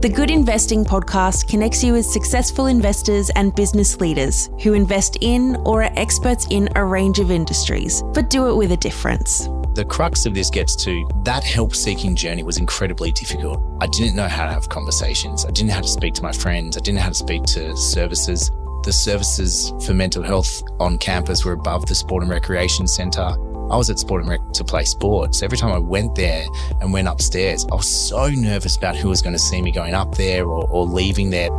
The Good Investing podcast connects you with successful investors and business leaders who invest in or are experts in a range of industries, but do it with a difference. The crux of this gets to that help seeking journey was incredibly difficult. I didn't know how to have conversations. I didn't know how to speak to my friends. I didn't know how to speak to services. The services for mental health on campus were above the sport and recreation centre. I was at Sport and Rec to play sports. Every time I went there and went upstairs, I was so nervous about who was going to see me going up there or, or leaving there.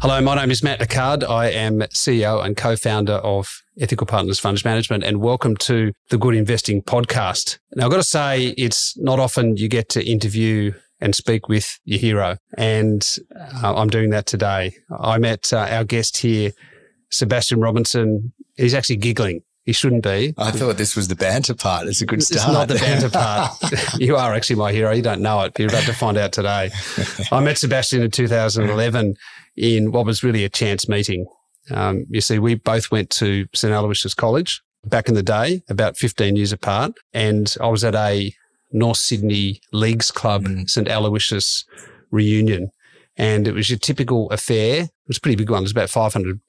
Hello, my name is Matt Nicard. I am CEO and co-founder of Ethical Partners Funds Management and welcome to the Good Investing podcast. Now, I've got to say, it's not often you get to interview and speak with your hero. And uh, I'm doing that today. I met uh, our guest here, Sebastian Robertson, He's actually giggling. He shouldn't be. I thought this was the banter part. It's a good start. It's not the banter part. you are actually my hero. You don't know it, but you're about to find out today. I met Sebastian in 2011 in what was really a chance meeting. Um, you see, we both went to St. Aloysius College back in the day, about 15 years apart. And I was at a North Sydney Leagues Club mm. St. Aloysius reunion. And it was your typical affair. It was a pretty big one. It was about 500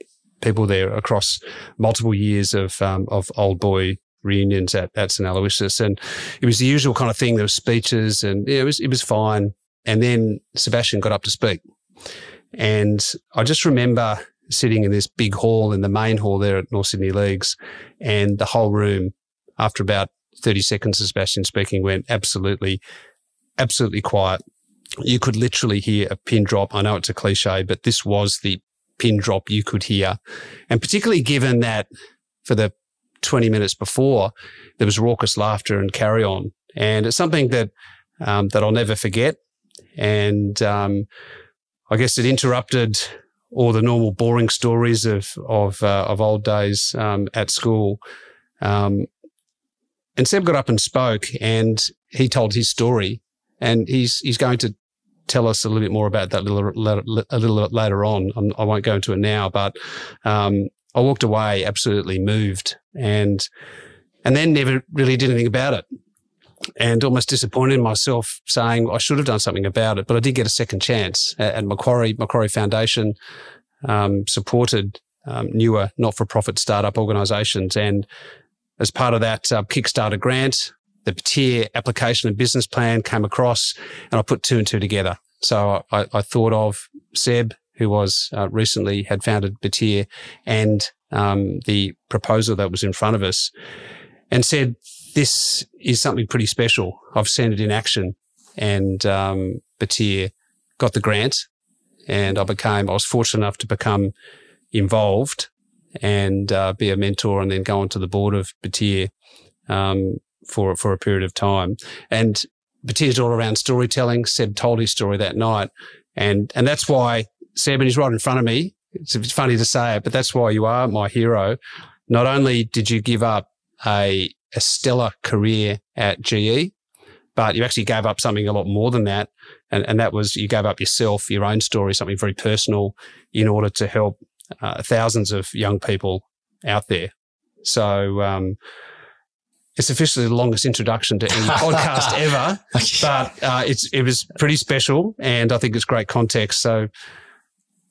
people there across multiple years of um, of old boy reunions at, at St Aloysius, and it was the usual kind of thing. There were speeches, and yeah, it was it was fine. And then Sebastian got up to speak, and I just remember sitting in this big hall in the main hall there at North Sydney Leagues, and the whole room, after about thirty seconds of Sebastian speaking, went absolutely, absolutely quiet. You could literally hear a pin drop. I know it's a cliche, but this was the pin drop you could hear. And particularly given that for the 20 minutes before, there was raucous laughter and carry on. And it's something that, um, that I'll never forget. And, um, I guess it interrupted all the normal boring stories of, of, uh, of old days, um, at school. Um, and Seb got up and spoke and he told his story and he's, he's going to tell us a little bit more about that a little, a little later on. I will not go into it now, but um, I walked away absolutely moved and and then never really did anything about it. And almost disappointed in myself saying I should have done something about it, but I did get a second chance at Macquarie. Macquarie Foundation um, supported um, newer not-for-profit startup organisations, and as part of that uh, Kickstarter grant, the Batyr application and business plan came across and I put two and two together. So I, I thought of Seb, who was uh, recently had founded Batyr and um, the proposal that was in front of us and said, this is something pretty special. I've seen it in action and um, Batyr got the grant and I became, I was fortunate enough to become involved and uh, be a mentor and then go onto the board of Batyr um, for for a period of time. And Batyr's all around storytelling. Seb told his story that night, and and that's why Seb and he's right in front of me. It's, it's funny to say it, but that's why you are my hero. Not only did you give up a a stellar career at GE, but you actually gave up something a lot more than that. And, and that was you gave up yourself, your own story, something very personal in order to help uh, thousands of young people out there. So, um, it's officially the longest introduction to any podcast ever, but uh, it's it was pretty special, and I think it's great context. So,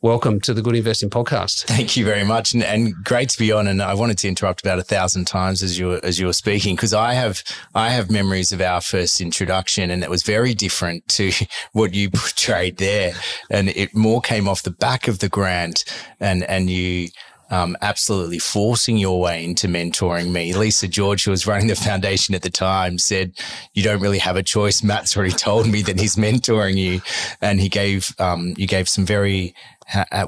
welcome to the Good Investing podcast. Thank you very much, and, and great to be on. And I wanted to interrupt about a thousand times as you were, as you were speaking because I have I have memories of our first introduction, and it was very different to what you portrayed there, and it more came off the back of the grant, and and you um, absolutely forcing your way into mentoring me. Lisa George, who was running the foundation at the time, said, "You don't really have a choice." Matt's already told me that he's mentoring you, and he gave um, you gave some very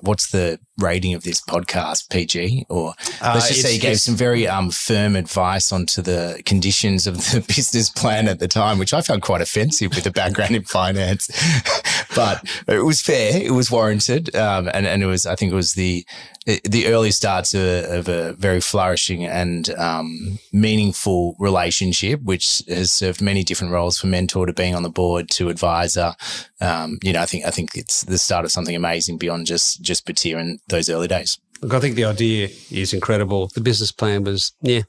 what's the rating of this podcast? PG or uh, let's just say he gave some very um, firm advice onto the conditions of the business plan at the time, which I found quite offensive with a background in finance. but it was fair, it was warranted, um, and and it was I think it was the the early starts of a, of a very flourishing and um, meaningful relationship, which has served many different roles from mentor to being on the board to advisor. Um, you know, I think I think it's the start of something amazing beyond just just Batyr and those early days. Look, I think the idea is incredible. The business plan was, yeah,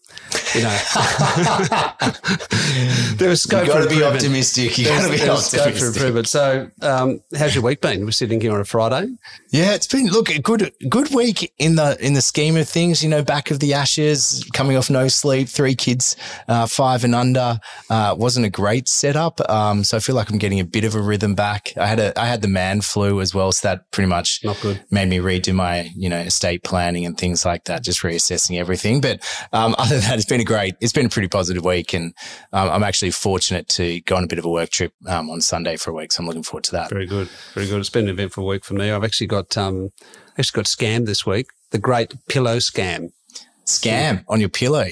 you know, there was scope. You got to be optimistic. You got to be there's scope for improvement. So, um, how's your week been? We're sitting here on a Friday. Yeah, it's been look a good good week in the in the scheme of things. You know, back of the ashes, coming off no sleep, three kids, uh, five and under. Uh, wasn't a great setup, um, so I feel like I'm getting a bit of a rhythm back. I had a I had the man flu as well, so that pretty much Not good. made me redo my you know estate planning and things like that, just reassessing everything. But um, other than that, it's been a great, it's been a pretty positive week, and um, I'm actually fortunate to go on a bit of a work trip um, on Sunday for a week, so I'm looking forward to that. Very good. Very good. It's been an eventful week for me. I've actually got um, actually got scammed this week. The great pillow scam. Scam on your pillow.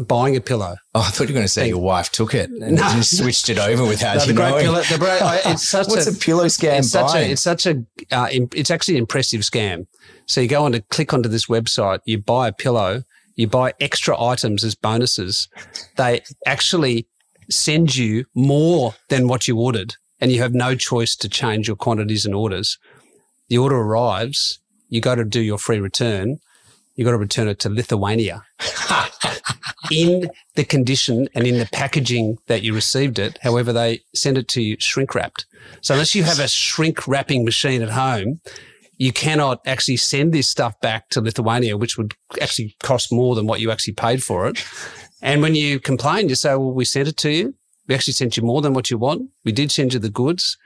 Buying a pillow. Oh, I thought you were going to say your wife took it and No. just switched it over without No, you the great knowing. pillow. The it's such What's a, a, pillow scam it's such a it's such a uh, it's actually an impressive scam. So you go on to click onto this website, you buy a pillow, you buy extra items as bonuses. They actually send you more than what you ordered, and you have no choice to change your quantities and orders. The order arrives, you go to do your free return, you got to return it to Lithuania. in the condition and in the packaging that you received it. However, they send it to you shrink wrapped. So unless you have a shrink wrapping machine at home, you cannot actually send this stuff back to Lithuania, which would actually cost more than what you actually paid for it. And when you complain, you say, well, we sent it to you. We actually sent you more than what you want. We did send you the goods.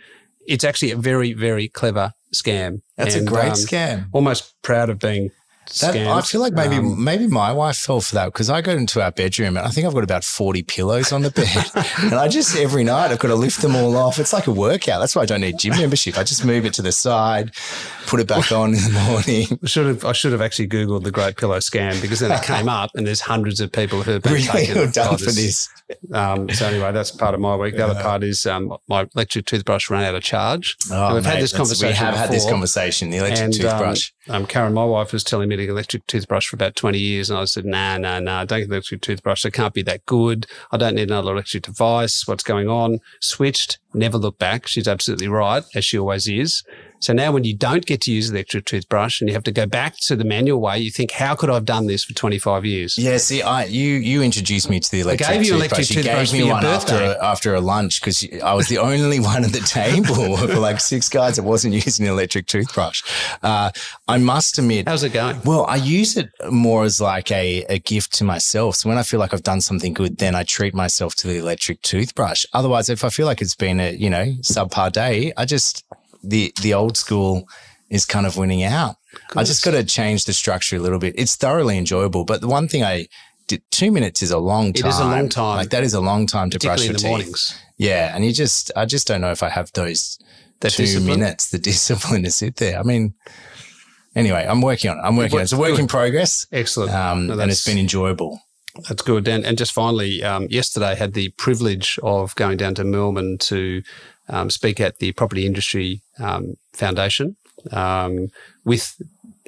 It's actually a very, very clever scam. That's And, a great um, scam. Almost proud of being That. I feel like maybe Um, maybe my wife fell for that because I go into our bedroom and I think I've got about forty pillows on the bed, and I just every night I've got to lift them all off. It's like a workout. That's why I don't need gym membership. I just move it to the side, put it back on in the morning. should have I should have actually googled the Great Pillow scam because then it came up and there's hundreds of people who have been Really taken done for this. Um, so anyway, that's part of my week. The other part is um, my electric toothbrush ran out of charge. Oh, And we've had this conversation. We have had this conversation. The electric And toothbrush. Um, um, Karen, my wife, was telling me electric toothbrush for about 20 years. And I said, nah, nah, nah, don't get the electric toothbrush. It can't be that good. I don't need another electric device. What's going on? Switched, never looked back. She's absolutely right, as she always is. So now when you don't get to use the electric toothbrush and you have to go back to the manual way, you think, how could I have done this for 25 years? Yeah, see, I you you introduced me to the electric I gave you toothbrush. electric you toothbrush gave me for your one after birthday. a, after a lunch because I was the only one at the table for like six guys that wasn't using an electric toothbrush. Uh, I must admit, How's it going? well, I use it more as like a, a gift to myself. So when I feel like I've done something good, then I treat myself to the electric toothbrush. Otherwise, if I feel like it's been a, you know, subpar day, I just, the, the old school is kind of winning out. I just got to change the structure a little bit. It's thoroughly enjoyable. But the one thing I did, two minutes is a long time. is a long time. Like that is a long time to brush your in the teeth. mornings. Yeah. And you just, I just don't know if I have those That two discipline? minutes, the discipline to sit there. I mean, anyway, I'm working on it. I'm working on it. It's a work in progress. Excellent. Um, No, and it's been enjoyable. That's good. And, and just finally, um, yesterday I had the privilege of going down to Melbourne to um, speak at the Property Industry um, Foundation um, with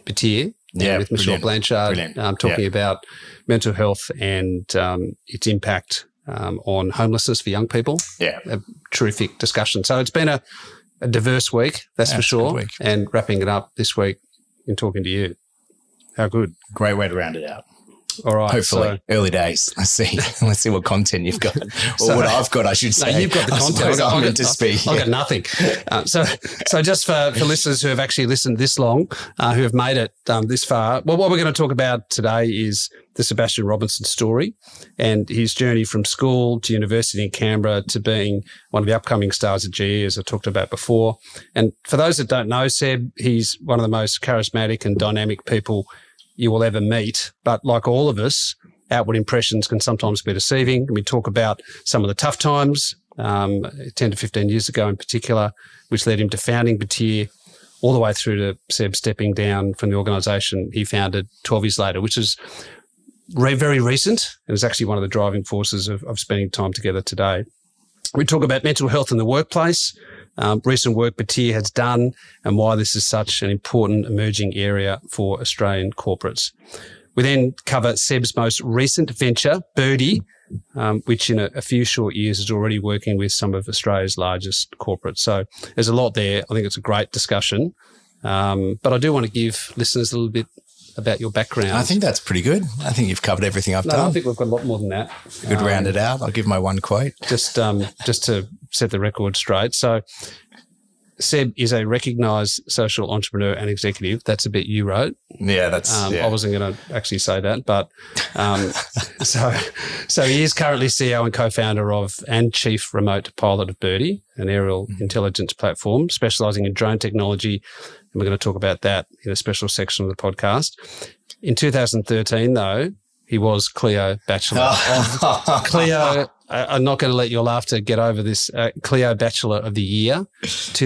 Batyr, and Yeah, with Michelle brilliant. Blanchard, Brilliant. um, talking about mental health and um, its impact um, on homelessness for young people. Yeah. A terrific discussion. So it's been a, a diverse week, that's Yeah, for it's a good sure. And wrapping it up this week in talking to you. How good. Great way to round it out. All right. Hopefully, so- early days. Let's see. Let's see what content you've got, or So- what I've got. I should No, say. you've got the content. I'm meant to speak. I've got nothing. Uh, so, so just for, for listeners who have actually listened this long, uh, who have made it um, this far, well, what we're going to talk about today is the Sebastian Robertson story and his journey from school to university in Canberra to being one of the upcoming stars at GE, as I talked about before. And for those that don't know Seb, he's one of the most charismatic and dynamic people you will ever meet. But like all of us, outward impressions can sometimes be deceiving. We talk about some of the tough times, um, 10 to 15 years ago in particular, which led him to founding Batyr, all the way through to Seb stepping down from the organisation he founded 12 years later, which is re- very recent and is actually one of the driving forces of, of spending time together today. We talk about mental health in the workplace, um, recent work Batyr has done, and why this is such an important emerging area for Australian corporates. We then cover Seb's most recent venture, Birdi, um, which in a, a few short years is already working with some of Australia's largest corporates. So there's a lot there. I think it's a great discussion. Um, but I do want to give listeners a little bit about your background. I think that's pretty good. I think you've covered everything I've no, I think we've got a lot more than that. Good Um, round it out. I'll give my one quote. just um, just to set the record straight. So, Seb is a recognised social entrepreneur and executive. That's a bit you wrote. Yeah, that's. Um, yeah. I wasn't going to actually say that, but um, so so he is currently CEO and co-founder of and chief remote pilot of Birdi, an aerial Mm-hmm. intelligence platform specialising in drone technology. And we're going to talk about that in a special section of the podcast. In 2013, though, he was Cleo Bachelor. I- I'm not going to let your laughter get over this. Uh, Cleo Bachelor of the Year,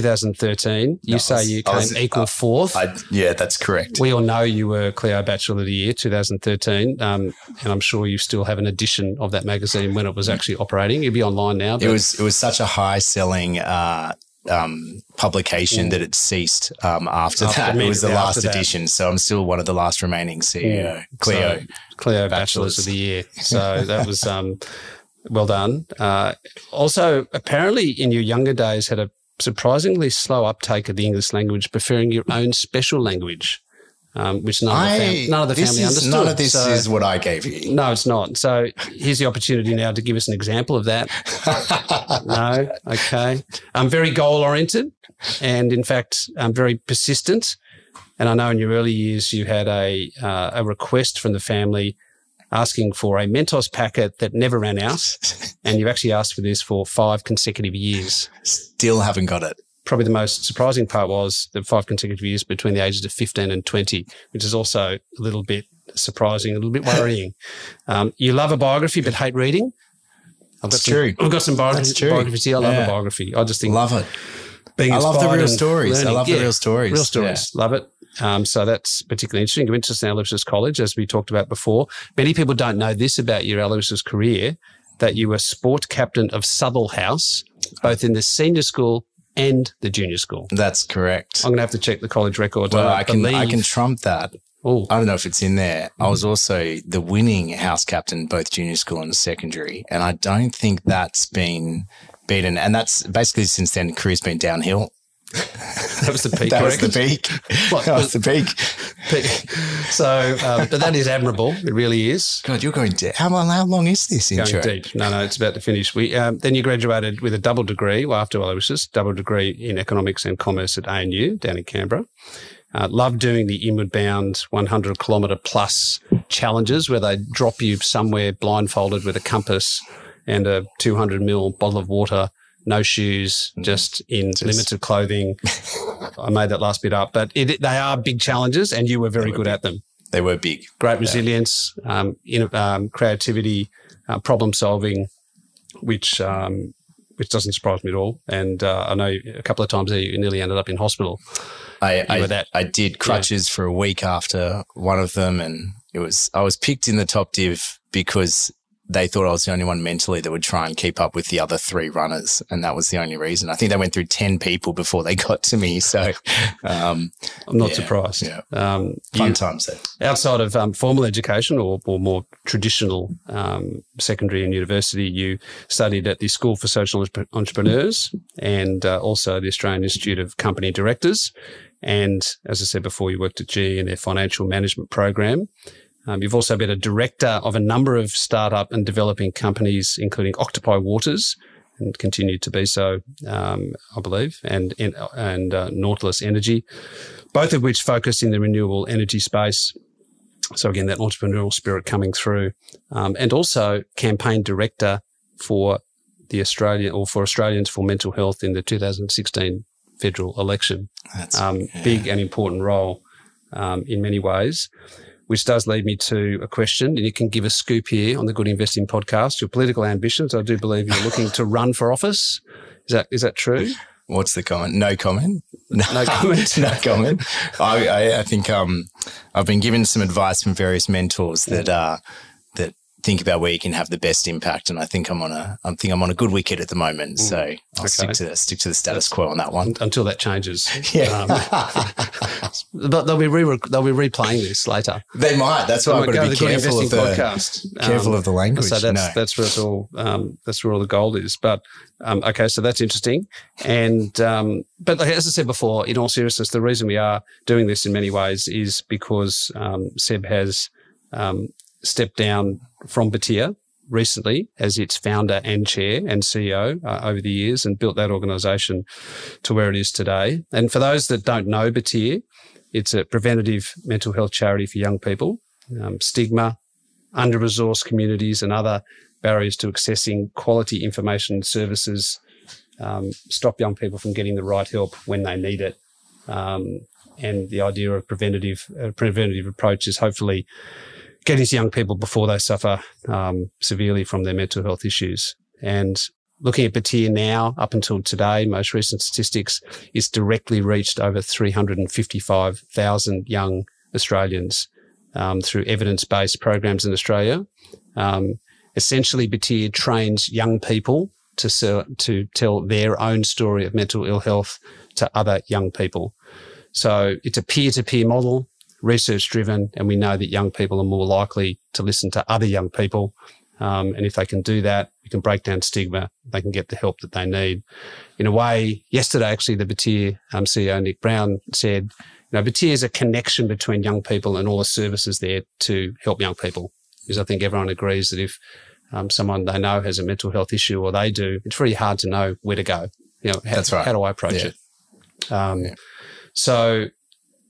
2013. You No, say was- you came was- equal uh, fourth. I, yeah, that's correct. We all know you were Cleo Bachelor of the Year 2013, um, and I'm sure you still have an edition of that magazine when it was actually operating. It'd be online now. It was it was such a high selling uh, um, publication that it ceased um, after, After- that. It was the last that. edition, so I'm still one of the last remaining CEO. Cleo. So, Cleo Bachelors Bachelors. of the Year. So that was um, well done. Uh, also, apparently, in your younger days, had a surprisingly slow uptake of the English language, preferring your own special language, um, which none, of the, fam- none of the family is, understood. None of this So- is what I gave you. No, it's not. So here's the opportunity now to give us an example of that. no, okay. I'm very goal oriented, and in fact, I'm very persistent. And I know in your early years you had a uh, a request from the family asking for a Mentos packet that never ran out, and you've actually asked for this for five consecutive years. Still haven't got it. Probably the most surprising part was the five consecutive years between the ages of 15 and 20, which is also a little bit surprising, a little bit worrying. Um, you love a biography but hate reading. I've got That's some, true. I've got some biography, That's true. biographies here. I love Yeah. a biography. I just think Love it. being I love the real stories. I learning. love the real stories. Real stories. Love it. Um, so that's particularly interesting. You went to St. Aloysius College, as we talked about before. Many people don't know this about your Aloysius career, that you were sport captain of Southall House, both in the senior school and the junior school. That's correct. I'm going to have to check the college records. Well, I, I can I can trump that. Oh, I don't know if it's in there. I was also the winning house captain, both junior school and secondary, and I don't think that's been beaten. And that's basically since then, career's been downhill. That was the peak. that was the peak. What, that was the peak. so, um, but that is admirable. It really is. God, you're going to how long? How long is this intro? Going deep. No, no, it's about to finish. We um, then you graduated with a double degree. Well, after Aloysius, double degree in economics and commerce at ANU down in Canberra. Uh, loved doing the inward bound 100 kilometre plus challenges where they drop you somewhere blindfolded with a compass and a 200 ml bottle of water, no shoes, just in limited clothing. I made that last bit up, but it, they are big challenges, and you were very good at them They were big. great resilience, um, in, um, creativity, uh, problem solving, which um, which doesn't surprise me at all. And uh, I know a couple of times there you nearly ended up in hospital. I I, I did crutches for a week after one of them, and it was I was picked in the top div because they thought I was the only one mentally that would try and keep up with the other three runners, and that was the only reason. I think they went through ten people before they got to me, so um, I'm not Yeah, surprised. yeah. Um, fun you- times. Though. outside of um, formal education or, or more traditional um, secondary and university, you studied at the School for Social Entrepreneurs and uh, also the Australian Institute of Company Directors. And as I said before, you worked at GE in their financial management program. Um, you've also been a director of a number of startup and developing companies, including Octopi Waters, and continued to be so, um, I believe, and and, and uh, Nautilus Energy, both of which focus in the renewable energy space. So again, that entrepreneurial spirit coming through, um, and also campaign director for the Australian or for Australians for mental health in the 2016 federal election. That's Um, yeah. Big and important role um, in many ways, which does lead me to a question. And you can give a scoop here on the Good Investing podcast. Your political ambitions. I do believe you're looking to run for office. Is that is that true? What's the comment? No comment. No, comment. no comment. I, I, I think um, I've been given some advice from various mentors that uh, that think about where you can have the best impact, and I think I'm on a I think I'm on a good wicket at the moment. So I'll okay. stick to the, stick to the status That's, quo on that one until that changes. Yeah, um, but they'll be re- they'll be replaying this later. They might. That's why I've got to be careful of the podcast. careful um, of the language. So that's no. that's where it's all um, that's where all the gold is. But um, okay, so that's interesting. And um, but as I said before, in all seriousness, the reason we are doing this in many ways is because um, Seb has stepped down from Batyr recently as its founder and chair and CEO uh, over the years and built that organization to where it is today. And for those that don't know Batyr, it's a preventative mental health charity for young people. Um, stigma, under resourced communities, and other barriers to accessing quality information services um, stop young people from getting the right help when they need it. Um, and the idea of preventative, uh, preventative approach is hopefully get these young people before they suffer um, severely from their mental health issues. And looking at Batyr now, up until today, most recent statistics, it's directly reached over 355,000 young Australians um, through evidence-based programs in Australia. Um, essentially, Batyr trains young people to, to tell their own story of mental ill health to other young people. So it's a peer-to-peer model research driven, and we know that young people are more likely to listen to other young people. Um, and if they can do that, we can break down stigma. They can get the help that they need. In a way, yesterday, actually, the Batyr um, CEO, Nick Brown, said, you know, Batyr is a connection between young people and all the services there to help young people. Because I think everyone agrees that if um, someone they know has a mental health issue or they do, it's really hard to know where to go. You know, how, That's right. how do I approach yeah. it? Um, yeah. So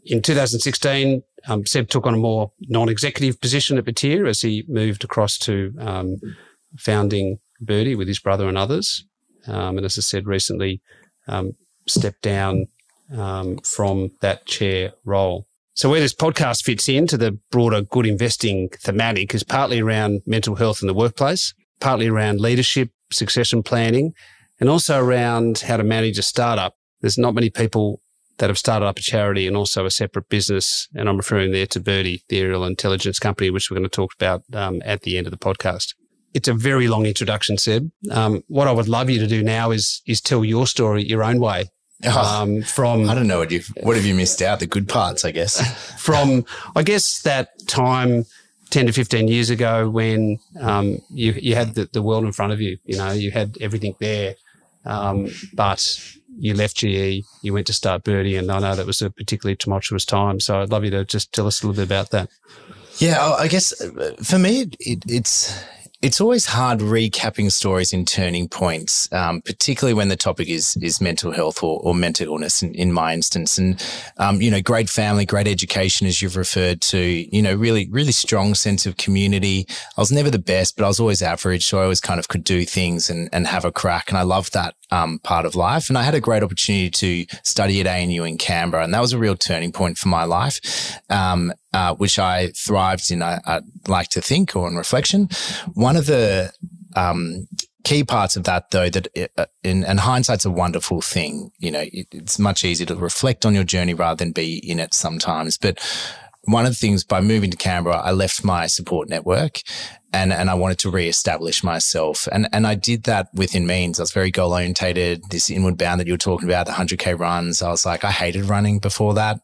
in 2016, um, Seb took on a more non-executive position at Batyr as he moved across to um, founding Birdi with his brother and others. Um, and as I said recently, um, stepped down um, from that chair role. So where this podcast fits into the broader good investing thematic is partly around mental health in the workplace, partly around leadership, succession planning, and also around how to manage a startup. There's not many people that have started up a charity and also a separate business. And I'm referring there to Birdi, the aerial intelligence company, which we're going to talk about um, at the end of the podcast. It's a very long introduction, Seb. Um, what I would love you to do now is is tell your story your own way. Oh, um, from I don't know what you what have you missed out the good parts I guess from I guess that time 10 to 15 years ago when um, you you had the, the world in front of you you know you had everything there um, but you left GE, you went to start Birdi, and I know that was a particularly tumultuous time. So I'd love you to just tell us a little bit about that. Yeah, I guess uh, for me, it, it's it's always hard recapping stories in turning points, um, particularly when the topic is is mental health or, or mental illness. In, in my instance, and um, you know, great family, great education, as you've referred to. You know, really, really strong sense of community. I was never the best, but I was always average, so I always kind of could do things and and have a crack, and I loved that um, part of life. And I had a great opportunity to study at ANU in Canberra, and that was a real turning point for my life. Um, uh, which I thrived in, I, I, like to think, or in reflection. One of the um, key parts of that, though, that it, uh, in, and hindsight's a wonderful thing. You know, it, it's much easier to reflect on your journey rather than be in it sometimes. But one of the things by moving to Canberra, I left my support network and, and I wanted to reestablish myself. And, and I did that within means. I was very goal orientated, this inward bound that you were talking about, the 100K runs. I was like, I hated running before that.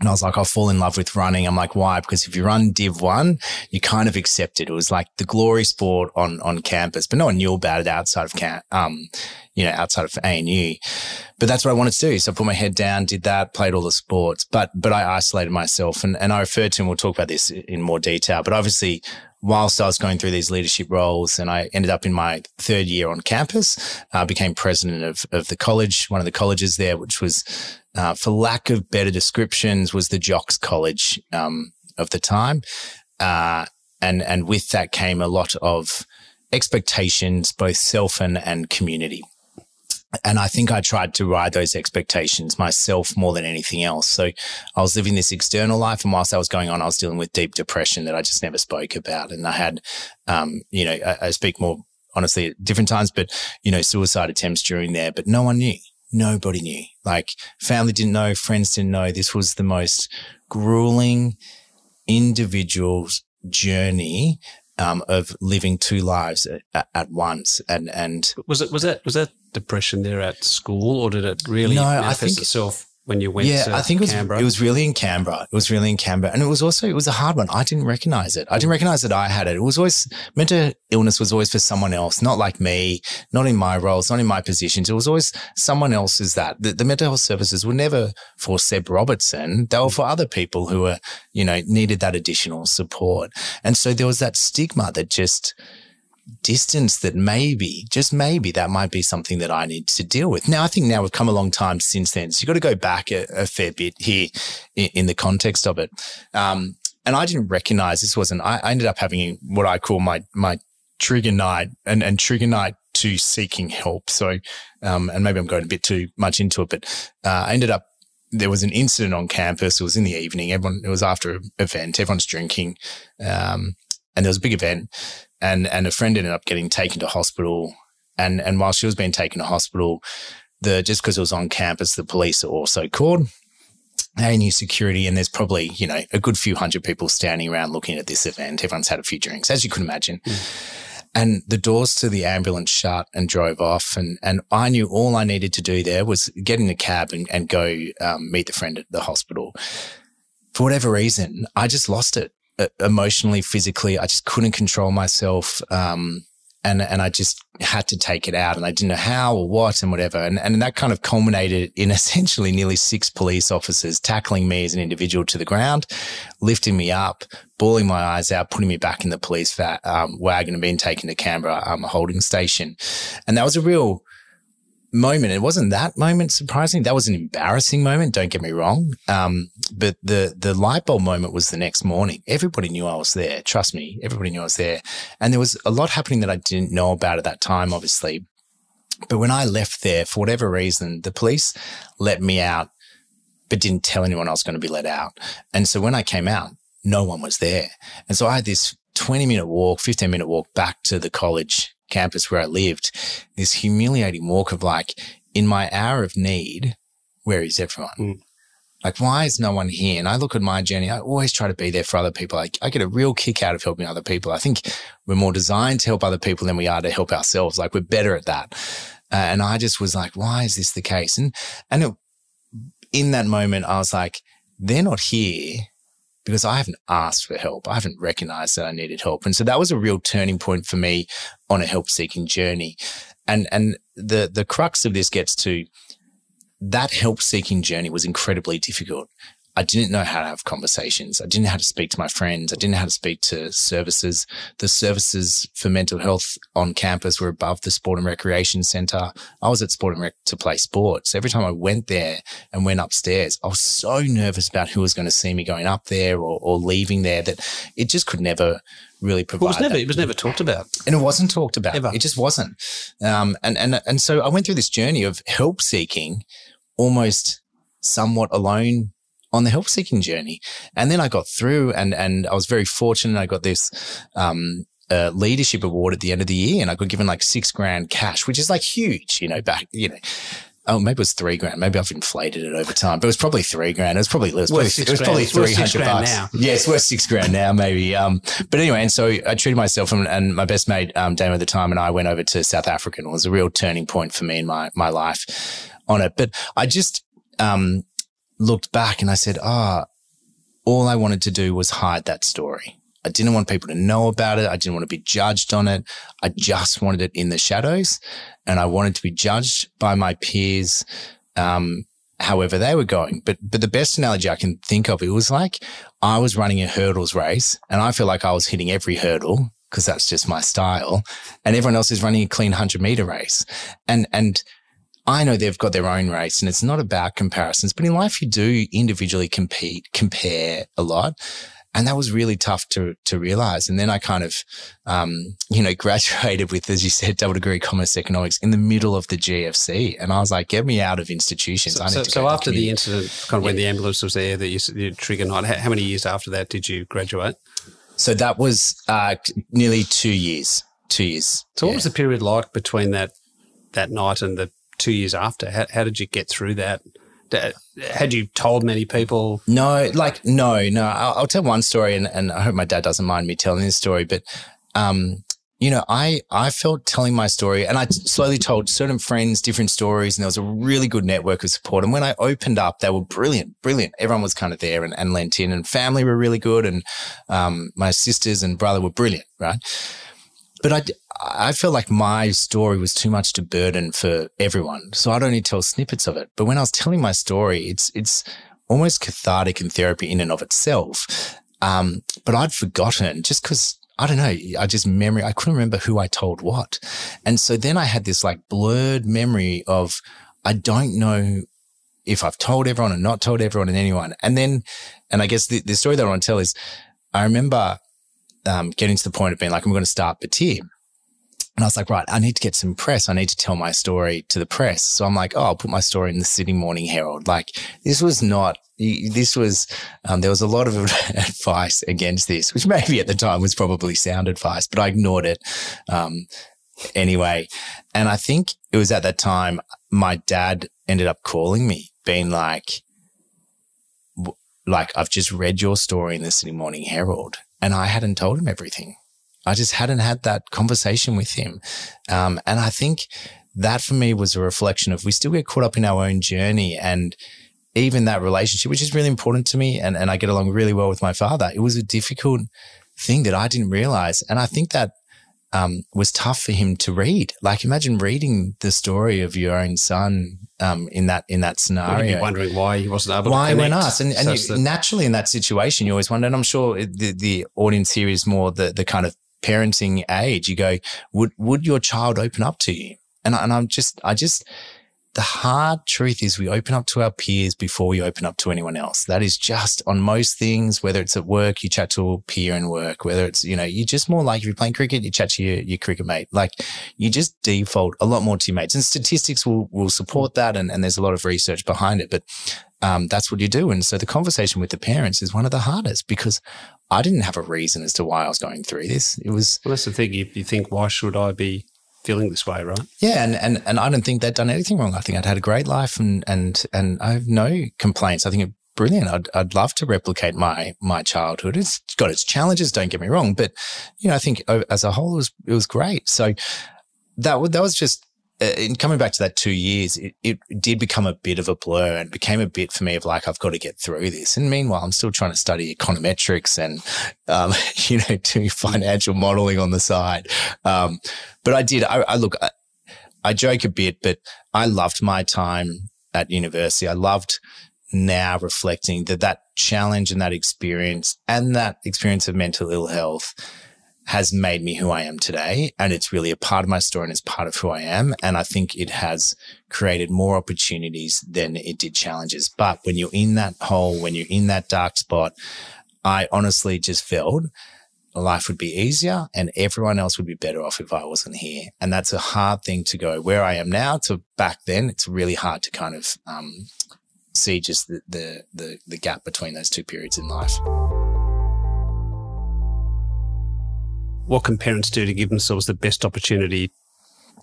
And I was like, I'll fall in love with running. I'm like, why? Because if you run Div One, you kind of accept it. It was like the glory sport on, on campus, but no one knew about it outside of camp, um, you know, outside of ANU. But that's what I wanted to do. So I put my head down, did that, played all the sports, but, but I isolated myself and, and I referred to, and we'll talk about this in more detail, but obviously whilst I was going through these leadership roles and I ended up in my third year on campus, I uh, became president of, of the college, one of the colleges there, which was uh, for lack of better descriptions, was the Jocks College um, of the time, uh, and and with that came a lot of expectations, both self and and community. And I think I tried to ride those expectations myself more than anything else. So I was living this external life. And whilst that was going on, I was dealing with deep depression that I just never spoke about. And I had, um, you know, I, I speak more honestly at different times, but, you know, suicide attempts during there, but no one knew nobody knew. Like family didn't know, friends didn't know. This was the most grueling individual journey um, of living two lives at, at, once. And and was it was that was that depression there at school, or did it really no, manifest I think, itself when you went yeah, I think it was, Canberra? It was really in Canberra. It was really in Canberra. And it was also, it was a hard one. I didn't recognize it. I didn't recognize that I had it. It was always, mental illness was always for someone else, not like me, not in my roles, not in my positions. It was always someone else's that. The, the mental health services were never for Seb Robertson. They were for other people who were, you know, needed that additional support. And so there was that stigma that just, distance that maybe, just maybe, that might be something that I need to deal with. Now, I think now we've come a long time since then. So you've got to go back a, a fair bit here in, in, the context of it. Um, and I didn't recognize this wasn't, I, I ended up having what I call my, my trigger night and, and trigger night to seeking help. So, um, and maybe I'm going a bit too much into it, but uh, I ended up there was an incident on campus. It was in the evening. Everyone, it was after an event. Everyone's drinking. Um, and there was a big event and and a friend ended up getting taken to hospital. And and while she was being taken to hospital, the just because it was on campus, the police are also called. They knew security, and there's probably you know a good few hundred people standing around looking at this event. Everyone's had a few drinks, as you can imagine. Mm. And the doors to the ambulance shut and drove off. And, and I knew all I needed to do there was get in a cab and, and go um, meet the friend at the hospital. For whatever reason, I just lost it emotionally, physically. I just couldn't control myself. Um, and, and I just had to take it out and I didn't know how or what and whatever. And, and that kind of culminated in essentially nearly six police officers tackling me as an individual to the ground, lifting me up, bawling my eyes out, putting me back in the police va- um, wagon and being taken to Canberra um, holding station. And that was a real, moment. It wasn't that moment surprising. That was an embarrassing moment. Don't get me wrong. Um, but the, the light bulb moment was the next morning. Everybody knew I was there. Trust me. Everybody knew I was there. And there was a lot happening that I didn't know about at that time, obviously. But when I left there, for whatever reason, the police let me out, but didn't tell anyone I was going to be let out. And so when I came out, no one was there. And so I had this 20 minute walk, 15 minute walk back to the college campus where I lived, this humiliating walk of like, in my hour of need, where is everyone? Mm. Like, why is no one here? And I look at my journey. I always try to be there for other people. I, I get a real kick out of helping other people. I think we're more designed to help other people than we are to help ourselves. Like, we're better at that. Uh, and I just was like, why is this the case? And, and it, in that moment, I was like, they're not here because I haven't asked for help. I haven't recognized that I needed help. And so that was a real turning point for me on a help seeking journey. And, and the, the crux of this gets to that help seeking journey was incredibly difficult. I didn't know how to have conversations. I didn't know how to speak to my friends. I didn't know how to speak to services. The services for mental health on campus were above the sport and recreation center. I was at sport and rec to play sports. Every time I went there and went upstairs, I was so nervous about who was going to see me going up there or, or leaving there that it just could never really provide. Well, it was never, it was never talked about. And it wasn't talked about. Ever. It just wasn't. Um, and, and, and so I went through this journey of help seeking almost somewhat alone on the help seeking journey. And then I got through and, and I was very fortunate. I got this, um, uh, leadership award at the end of the year and I got given like six grand cash, which is like huge, you know, back, you know, Oh, maybe it was three grand. Maybe I've inflated it over time, but it was probably three grand. It was probably, it was probably, it was probably 300 bucks. Now. Yeah, it's worth six grand now, maybe. Um, but anyway, and so I treated myself and, and my best mate, um, Damo at the time and I went over to South Africa and it was a real turning point for me in my, my life on it. But I just, um, looked back and I said, ah, oh, all I wanted to do was hide that story. I didn't want people to know about it. I didn't want to be judged on it. I just wanted it in the shadows and I wanted to be judged by my peers. Um, however they were going. But, but the best analogy I can think of, it was like I was running a hurdles race and I feel like I was hitting every hurdle because that's just my style. And everyone else is running a clean hundred meter race. And, and I know they've got their own race and it's not about comparisons, but in life you do individually compete, compare a lot. And that was really tough to, to realize. And then I kind of, um, you know, graduated with, as you said, double degree commerce economics in the middle of the GFC. And I was like, get me out of institutions. So, so, so after the, incident, kind of yeah. when the ambulance was there, that you, you trigger night, how, how, many years after that did you graduate? So that was, uh, nearly two years, two years. So yeah. what was the period like between that, that night and the two years after? How, how did you get through that? Had you told many people? No, like, no, no. I'll, I'll tell one story and, and I hope my dad doesn't mind me telling this story, but um, you know, I, I felt telling my story and I slowly told certain friends different stories and there was a really good network of support. And when I opened up, they were brilliant, brilliant. Everyone was kind of there and, and lent in and family were really good. And, um, my sisters and brother were brilliant. Right. But I, I felt like my story was too much to burden for everyone. So I'd only tell snippets of it. But when I was telling my story, it's, it's almost cathartic and therapy in and of itself. Um, but I'd forgotten just because I don't know. I just memory, I couldn't remember who I told what. And so then I had this like blurred memory of, I don't know if I've told everyone or not told everyone and anyone. And then, and I guess the, the story that I want to tell is I remember um, getting to the point of being like, I'm going to start Batyr. And I was like, right, I need to get some press. I need to tell my story to the press. So I'm like, oh, I'll put my story in the Sydney Morning Herald. Like this was not, this was, um, there was a lot of advice against this, which maybe at the time was probably sound advice, but I ignored it. Um, anyway. And I think it was at that time my dad ended up calling me being like, like, I've just read your story in the Sydney Morning Herald and I hadn't told him everything. I just hadn't had that conversation with him. Um, and I think that for me was a reflection of we still get caught up in our own journey and even that relationship, which is really important to me. And, and I get along really well with my father. It was a difficult thing that I didn't realize. And I think that um, was tough for him to read. Like imagine reading the story of your own son um, in that in that scenario. Well, wondering why he wasn't able why to why not? And, and you, naturally in that situation, you always wonder. And I'm sure the, the audience here is more the the kind of parenting age, you go, would, would your child open up to you? And, and I'm just, I just, the hard truth is we open up to our peers before we open up to anyone else. That is just on most things, whether it's at work, you chat to a peer in work, whether it's, you know, you're just more like if you're playing cricket, you chat to your, your cricket mate. Like you just default a lot more to your mates and statistics will, will support that. And, and there's a lot of research behind it, but, um, that's what you do. And so the conversation with the parents is one of the hardest because I didn't have a reason as to why I was going through this. It was. Well, that's the thing. If you think, why should I be feeling this way, right? Yeah, and, and and I don't think they'd done anything wrong. I think I'd had a great life, and and and I have no complaints. I think it's brilliant. I'd I'd love to replicate my my childhood. It's got its challenges. Don't get me wrong, but you know, I think as a whole, it was it was great. So that that was just in coming back to that two years, it, it did become a bit of a blur and became a bit for me of like, I've got to get through this. And meanwhile, I'm still trying to study econometrics and, um, you know, doing financial modeling on the side. Um, but I did, I, I look, I, I joke a bit, but I loved my time at university. I loved now reflecting that that challenge and that experience and that experience of mental ill health has made me who I am today. And it's really a part of my story and it's part of who I am. And I think it has created more opportunities than it did challenges. But when you're in that hole, when you're in that dark spot, I honestly just felt life would be easier and everyone else would be better off if I wasn't here. And that's a hard thing to go where I am now to back then. It's really hard to kind of, um, see just the, the, the, the gap between those two periods in life. What can parents do to give themselves the best opportunity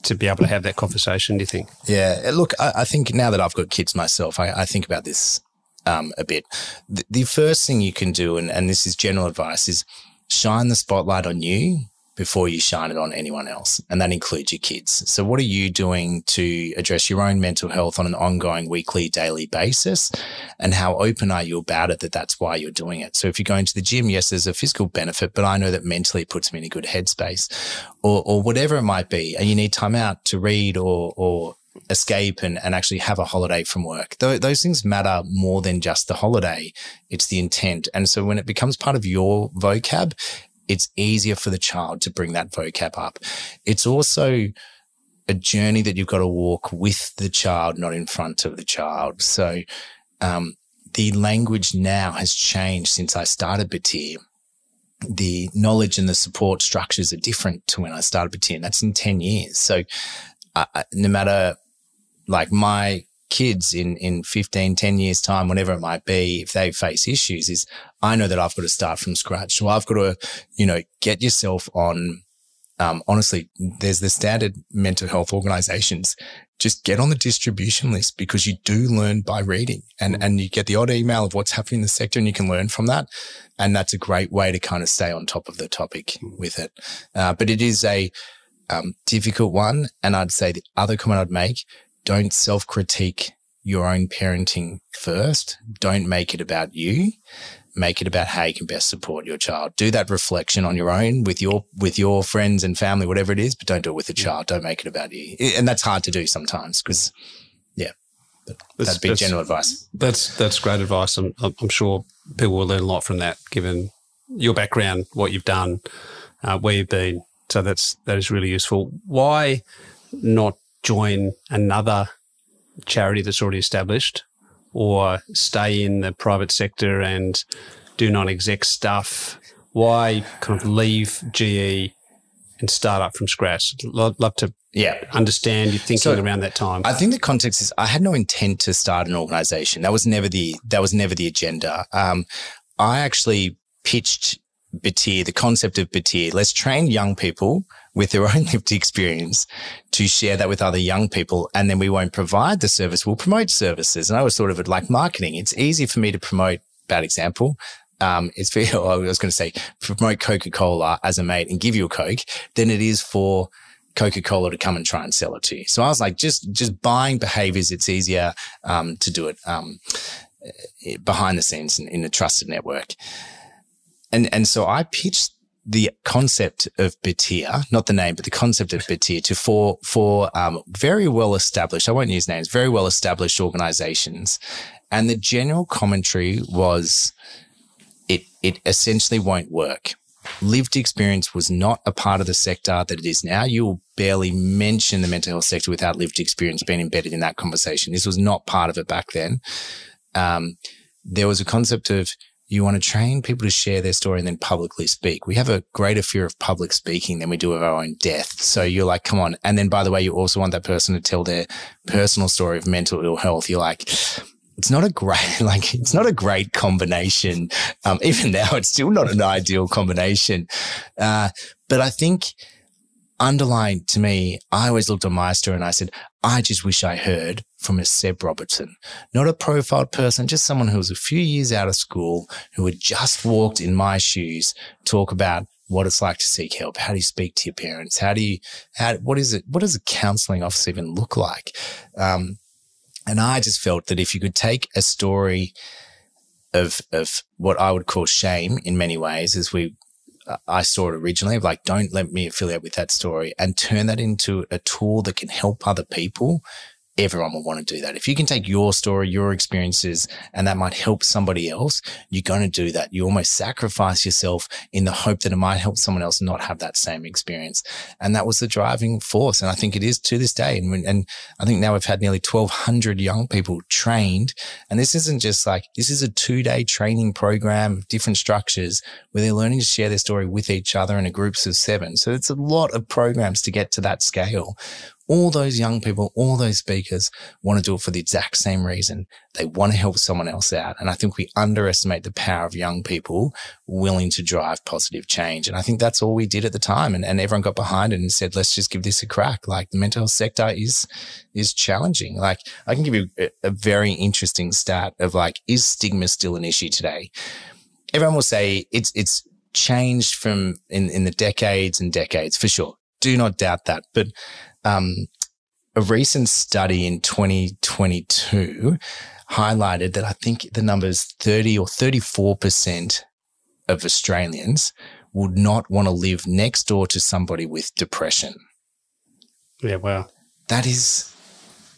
to be able to have that conversation, do you think? Yeah. Look, I, I think now that I've got kids myself, I, I think about this um, a bit. The, the, first thing you can do, and, and this is general advice, is shine the spotlight on you before you shine it on anyone else. And that includes your kids. So what are you doing to address your own mental health on an ongoing weekly, daily basis? And how open are you about it that that's why you're doing it? So if you're going to the gym, yes, there's a physical benefit, but I know that mentally it puts me in a good headspace or, or whatever it might be. And you need time out to read or, or escape and, and actually have a holiday from work. Th- those things matter more than just the holiday. It's the intent. And so when it becomes part of your vocab, it's easier for the child to bring that vocab up. It's also a journey that you've got to walk with the child, not in front of the child. So, um, the language now has changed since I started Batyr. The knowledge and the support structures are different to when I started Batyr. That's in 10 years. So, uh, no matter like my kids in, in 15, 10 years time, whatever it might be, if they face issues is I know that I've got to start from scratch. So I've got to, you know, get yourself on um, honestly, there's the standard mental health organizations. Just get on the distribution list because you do learn by reading and, mm. and you get the odd email of what's happening in the sector and you can learn from that. And that's a great way to kind of stay on top of the topic mm. with it. Uh, but it is a um, difficult one. And I'd say the other comment I'd make, don't self critique your own parenting first. Don't make it about you make it about how you can best support your child. Do that reflection on your own with your with your friends and family, whatever it is, but don't do it with the child. Don't make it about you. And that's hard to do sometimes because, yeah, but that'd be general advice. That's that's great advice. I'm I'm sure people will learn a lot from that, given your background, what you've done, uh, where you've been. So that's that is really useful. Why not join another charity that's already established or stay in the private sector and do non-exec stuff? Why kind of leave GE and start up from scratch? Love, love to yeah. understand your thinking so, around that time. I think the context is I had no intent to start an organization. That was never the that was never the agenda. Um, I actually pitched Batyr, the concept of Batyr. Let's train young people with their own lived experience to share that with other young people. And then we won't provide the service. We'll promote services. And I was sort of like marketing. It's easy for me to promote bad example. Um, it's very, I was going to say promote Coca-Cola as a mate and give you a Coke than it is for Coca-Cola to come and try and sell it to you. So I was like, just, just buying behaviors. It's easier, um, to do it, um, behind the scenes in, in a trusted network. And, and so I pitched the concept of Batyr, not the name, but the concept of Batyr to four, four um, very well established, I won't use names, very well established organizations. And the general commentary was it, it essentially won't work. Lived experience was not a part of the sector that it is now. You'll barely mention the mental health sector without lived experience being embedded in that conversation. This was not part of it back then. Um, there was a concept of you want to train people to share their story and then publicly speak. We have a greater fear of public speaking than we do of our own death. So you're like, come on. And then by the way, you also want that person to tell their personal story of mental ill health. You're like, it's not a great, like, it's not a great combination. Um, even now, it's still not an ideal combination. Uh, but I think underlying to me, I always looked at my story and I said, I just wish I heard from a Seb Robertson, not a profiled person, just someone who was a few years out of school, who had just walked in my shoes, talk about what it's like to seek help. How do you speak to your parents? How do you, how, what is it? What does a counseling office even look like? Um, and I just felt that if you could take a story of, of what I would call shame in many ways, as we I saw it originally of like, don't let me affiliate with that story and turn that into a tool that can help other people everyone will want to do that. If you can take your story, your experiences, and that might help somebody else, you're going to do that. You almost sacrifice yourself in the hope that it might help someone else not have that same experience. And that was the driving force. And I think it is to this day. And, and I think now we've had nearly 1200 young people trained. And this isn't just like, this is a two day training program different structures where they're learning to share their story with each other in a groups of seven. So it's a lot of programs to get to that scale all those young people, all those speakers want to do it for the exact same reason. They want to help someone else out. And I think we underestimate the power of young people willing to drive positive change. And I think that's all we did at the time. And, and everyone got behind it and said, let's just give this a crack. Like the mental health sector is, is challenging. Like I can give you a, a very interesting stat of like, is stigma still an issue today? Everyone will say it's, it's changed from in, in the decades and decades for sure. Do not doubt that. But um, a recent study in 2022 highlighted that I think the numbers 30 or 34% of Australians would not want to live next door to somebody with depression. Yeah, wow. That is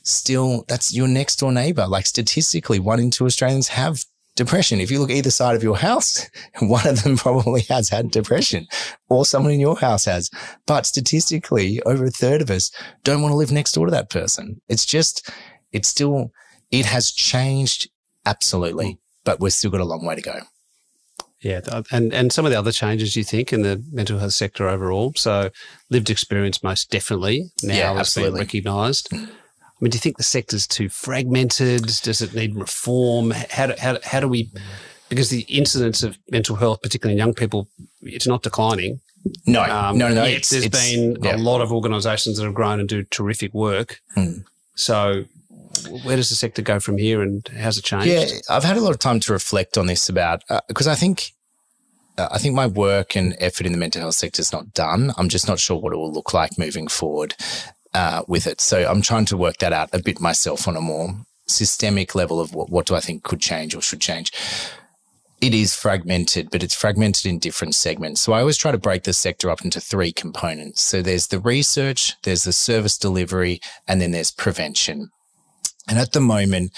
still, that's your next door neighbor. Like statistically, one in two Australians have depression. If you look either side of your house, one of them probably has had depression or someone in your house has. But statistically, over a third of us don't want to live next door to that person. It's just, it's still, it has changed absolutely, but we've still got a long way to go. Yeah, and and some of the other changes you think in the mental health sector overall. So lived experience most definitely now yeah, has been recognised. Mm. I mean, do you think the sector's too fragmented? Does it need reform? How do, how, how do we, because the incidence of mental health, particularly in young people, it's not declining. No, um, no, no. Yet it's, there's it's, been yeah. a lot of organisations that have grown and do terrific work. Hmm. So, where does the sector go from here, and how's it changed? Yeah, I've had a lot of time to reflect on this about because uh, I think uh, I think my work and effort in the mental health sector is not done. I'm just not sure what it will look like moving forward uh, with it. So I'm trying to work that out a bit myself on a more systemic level of what, what do I think could change or should change. It is fragmented, but it's fragmented in different segments. So I always try to break the sector up into three components. So there's the research, there's the service delivery, and then there's prevention. And at the moment,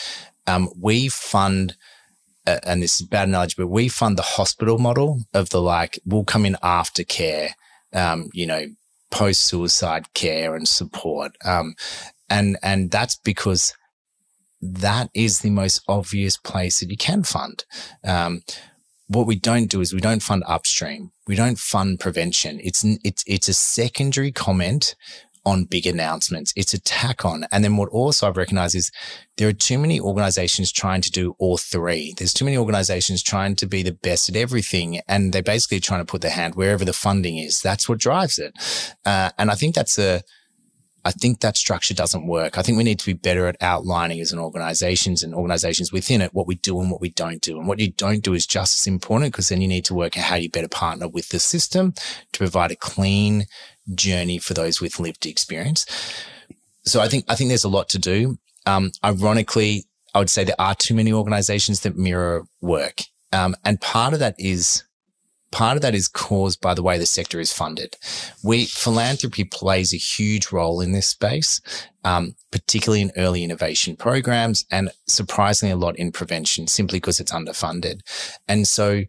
um, we fund uh, and this is bad analogy, but we fund the hospital model of the like, we'll come in after care, um, you know, post suicide care and support. Um, and, and that's because that is the most obvious place that you can fund. Um, what we don't do is we don't fund upstream. We don't fund prevention. It's, it's, it's a secondary comment on big announcements. It's a tack on. And then what also I've recognized is there are too many organizations trying to do all three. There's too many organizations trying to be the best at everything. And they're basically trying to put their hand wherever the funding is. That's what drives it. Uh, and I think that's a, I think that structure doesn't work. I think we need to be better at outlining as an organizations and organizations within it what we do and what we don't do. And what you don't do is just as important because then you need to work out how you better partner with the system to provide a clean journey for those with lived experience. So I think, I think there's a lot to do. Um, ironically, I would say there are too many organizations that mirror work. Um, and part of that is part of that is caused by the way the sector is funded. We philanthropy plays a huge role in this space, um, particularly in early innovation programs, and surprisingly a lot in prevention, simply because it's underfunded. And so.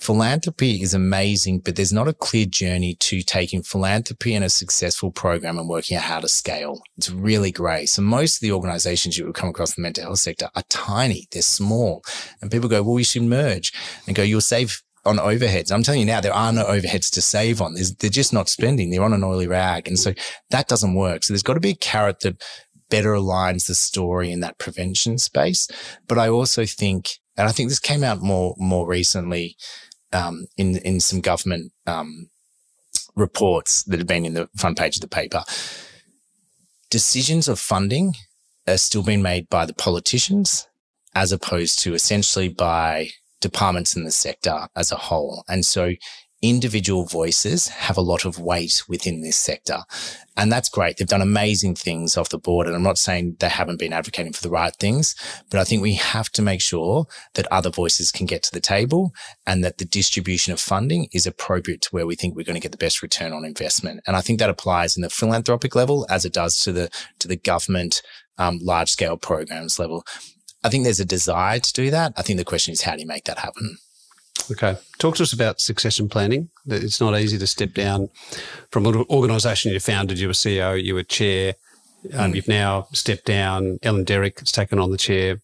Philanthropy is amazing, but there's not a clear journey to taking philanthropy and a successful program and working out how to scale. It's really grey. So most of the organizations you would come across in the mental health sector are tiny. They're small. And people go, well, we should merge and go, you'll save on overheads. I'm telling you now, there are no overheads to save on. There's, they're just not spending. They're on an oily rag. And so that doesn't work. So there's got to be a carrot that better aligns the story in that prevention space. But I also think, and I think this came out more, more recently, um, in, in some government, um, reports that have been in the front page of the paper. Decisions of funding are still being made by the politicians as opposed to essentially by departments in the sector as a whole. And so individual voices have a lot of weight within this sector. And that's great. They've done amazing things off the board. And I'm not saying they haven't been advocating for the right things, but I think we have to make sure that other voices can get to the table and that the distribution of funding is appropriate to where we think we're going to get the best return on investment. And I think that applies in the philanthropic level as it does to the, to the government, um, large scale programs level. I think there's a desire to do that. I think the question is how do you make that happen? Okay. Talk to us about succession planning. It's not easy to step down from an organisation you founded, you were CEO, you were chair. Um, mm. You've now stepped down. Ellen Derrick has taken on the chair.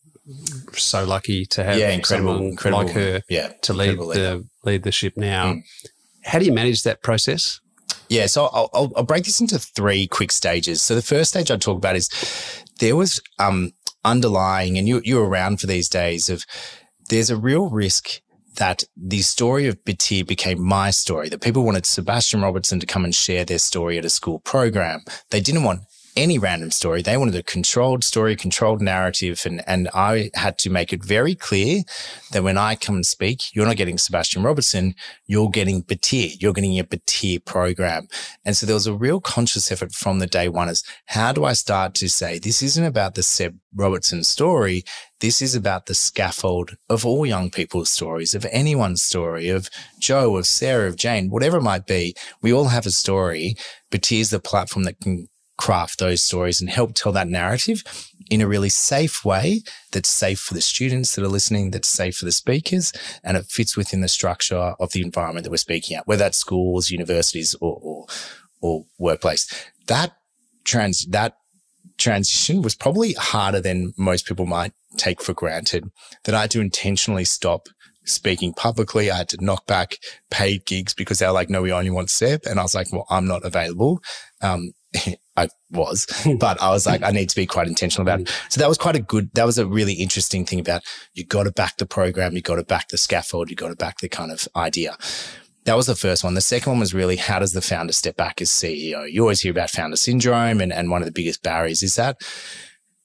So lucky to have yeah, incredible, incredible, like her yeah, to lead the lead the ship now. Mm. How do you manage that process? Yeah, so I'll, I'll, I'll, break this into three quick stages. So the first stage I'd talk about is there was um, underlying, and you, you're around for these days of there's a real risk that the story of Batyr became my story, that people wanted Sebastian Robertson to come and share their story at a school program. They didn't want any random story. They wanted a controlled story, controlled narrative. And, and I had to make it very clear that when I come and speak, you're not getting Sebastian Robertson, you're getting Batyr, you're getting a Batyr program. And so there was a real conscious effort from the day one is how do I start to say this isn't about the Seb Robertson story. This is about the scaffold of all young people's stories, of anyone's story, of Joe, of Sarah, of Jane, whatever it might be. We all have a story, but is the platform that can craft those stories and help tell that narrative in a really safe way that's safe for the students that are listening, that's safe for the speakers, and it fits within the structure of the environment that we're speaking at, whether that's schools, universities, or, or, or workplace. That trans, that transition was probably harder than most people might take for granted. That I had to intentionally stop speaking publicly. I had to knock back paid gigs because they were like, no, we only want Seb. And I was like, well, I'm not available. Um, I was, but I was like, I need to be quite intentional about it. So that was quite a good, that was a really interesting thing about you got to back the program, you got to back the scaffold, you got to back the kind of idea. that was the first one. The second one was really how does the founder step back as CEO? You always hear about founder syndrome, and, and one of the biggest barriers is that.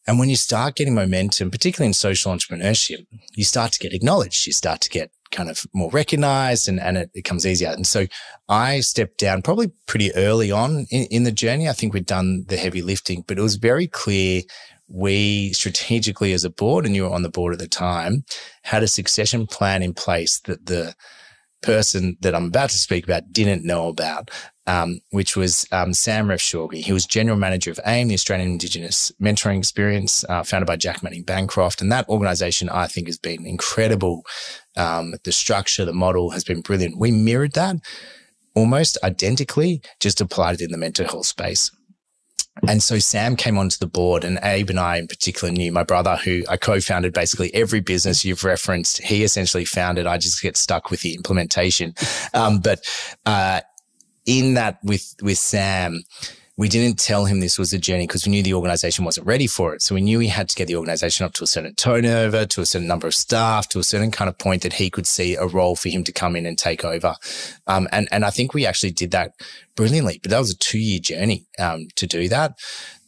And when you start getting momentum, particularly in social entrepreneurship, you start to get acknowledged. You start to get kind of more recognized and, and it becomes easier. And so I stepped down probably pretty early on in, in the journey. I think we'd done the heavy lifting, but it was very clear we strategically as a board, and you were on the board at the time, had a succession plan in place that the person that I'm about to speak about didn't know about, um, which was um, Sam Refshauge. He was general manager of AIME, the Australian Indigenous Mentoring Experience, uh, founded by Jack Manning Bancroft. And that organization, I think, has been incredible. Um, the structure, the model has been brilliant. We mirrored that almost identically, just applied it in the mental health space. And so Sam came onto the board and Abe and I in particular knew my brother who I co-founded basically every business you've referenced. He essentially founded. I just get stuck with the implementation. Um, but, uh, in that with, with Sam, we didn't tell him this was a journey because we knew the organization wasn't ready for it. So we knew he had to get the organization up to a certain turnover, to a certain number of staff, to a certain kind of point that he could see a role for him to come in and take over. Um, and, and I think we actually did that brilliantly, but that was a two year journey, um, to do that.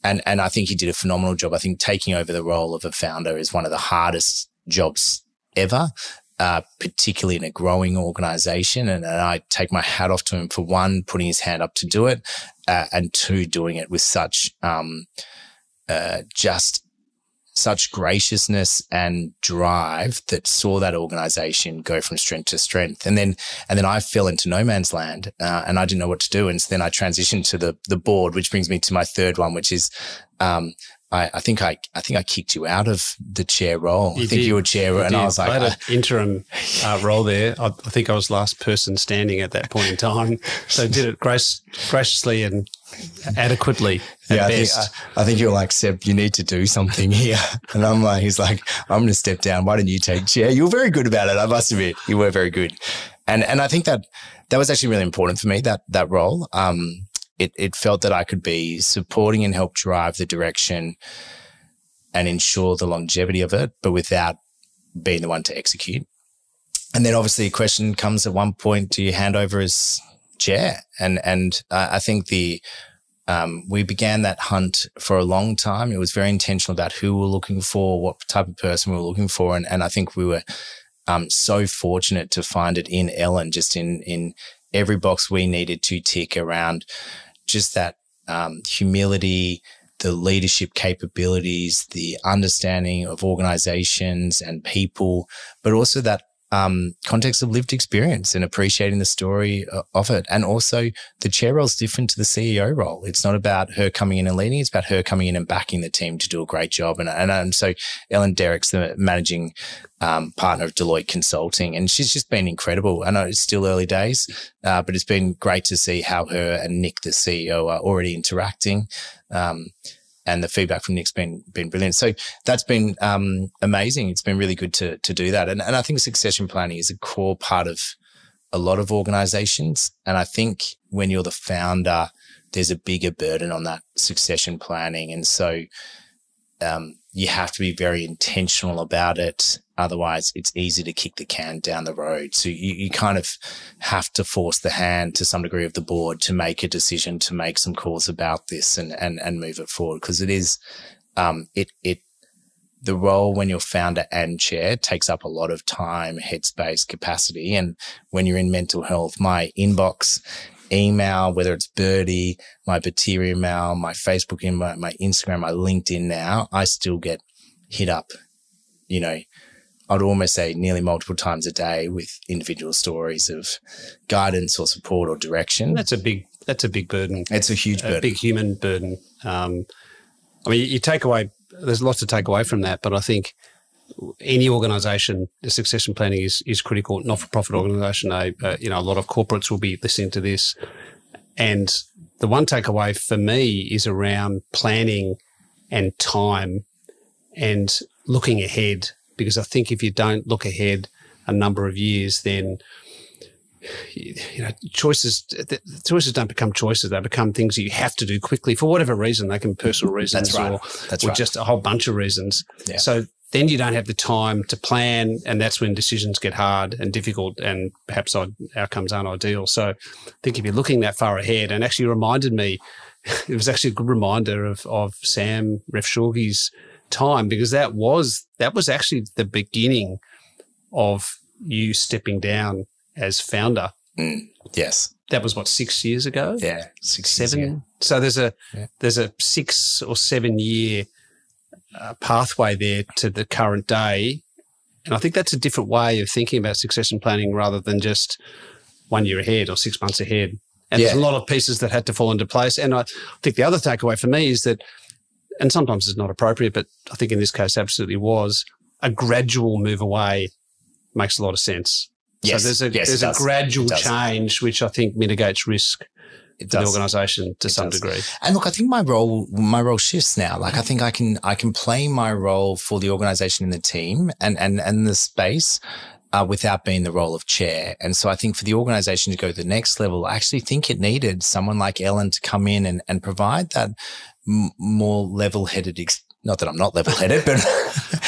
And, and I think he did a phenomenal job. I think taking over the role of a founder is one of the hardest jobs ever. Uh, particularly in a growing organization. And, and, I take my hat off to him for one, putting his hand up to do it, uh, and two, doing it with such um, uh, just such graciousness and drive that saw that organization go from strength to strength. And then, and then I fell into no man's land, uh, and I didn't know what to do. And so then I transitioned to the the board, which brings me to my third one, which is um, I, I, think I, I think I kicked you out of the chair role. You I think did. you were chair, you and did. I was like, I had an interim uh, role there. I, I, think I was last person standing at that point in time, so did it grace, graciously and adequately. Yeah, I think, I, think, you're like Seb. You need to do something here, and I'm like, he's like, I'm going to step down. Why don't you take chair? You were very good about it. I must admit, you were very good, and and I think that that was actually really important for me that that role. Um, it, it felt that I could be supporting and help drive the direction and ensure the longevity of it, but without being the one to execute. And then obviously a question comes at one point, do you hand over as chair? And, and I think the, um, we began that hunt for a long time. It was very intentional about who we were looking for, what type of person we were looking for. And, and I think we were, um, so fortunate to find it in Ellen, just in, in every box we needed to tick around just that um, humility, the leadership capabilities, the understanding of organizations and people, but also that um, context of lived experience and appreciating the story uh, of it. And also the chair role is different to the CEO role. It's not about her coming in and leading. It's about her coming in and backing the team to do a great job. And, and, and so Ellen Derrick's the managing um, partner of Deloitte Consulting, and she's just been incredible. I know it's still early days, uh, but it's been great to see how her and Nick, the CEO, are already interacting. Um, and the feedback from Nick's been been brilliant. So that's been um, amazing. It's been really good to to do that, and and I think succession planning is a core part of a lot of organizations. And I think when you're the founder, there's a bigger burden on that succession planning, and so um, you have to be very intentional about it. Otherwise, it's easy to kick the can down the road. So you, you kind of have to force the hand to some degree of the board to make a decision, to make some calls about this and, and, and move it forward. Cause it is, um, it, it, the role when you're founder and chair takes up a lot of time, headspace, capacity. And when you're in mental health, my inbox email, whether it's Birdi, my Batyr email, my Facebook email, my Instagram, my LinkedIn now, I still get hit up, you know, I'd almost say nearly multiple times a day with individual stories of guidance or support or direction. That's a big, that's a big burden. It's a huge burden. Big human burden. Um, I mean, you take away, there's lots to take away from that, but I think any organisation, the succession planning is is critical. Not for profit organisation, uh, you know, a lot of corporates will be listening to this, and the one takeaway for me is around planning and time and looking ahead because I think if you don't look ahead a number of years, then you know choices choices don't become choices they become things that you have to do quickly for whatever reason they can be personal reasons right. or, or right. just a whole bunch of reasons yeah. so then you don't have the time to plan, and that's when decisions get hard and difficult, and perhaps outcomes aren't ideal. So, I think if you're looking that far ahead, and actually reminded me, it was actually a good reminder of of Sam Refshauge's time because that was that was actually the beginning of you stepping down as founder. Mm, yes, that was what six years ago. Yeah, six, seven. So there's a yeah. there's a six or seven year uh, pathway there to the current day, and I think that's a different way of thinking about succession planning rather than just one year ahead or six months ahead. And yeah. there's a lot of pieces that had to fall into place. And I think the other takeaway for me is that, and sometimes it's not appropriate, but I think in this case absolutely was a gradual move away makes a lot of sense. Yes. So there's a yes, there's a gradual change which I think mitigates risk it the organisation to it some does. degree. And look, I think my role my role shifts now. Like I think I can I can play my role for the organisation and the team and and and the space. Uh, without being the role of chair. And so I think for the organization to go to the next level, I actually think it needed someone like Ellen to come in and, and provide that m- more level headed ex- not that I'm not level headed, but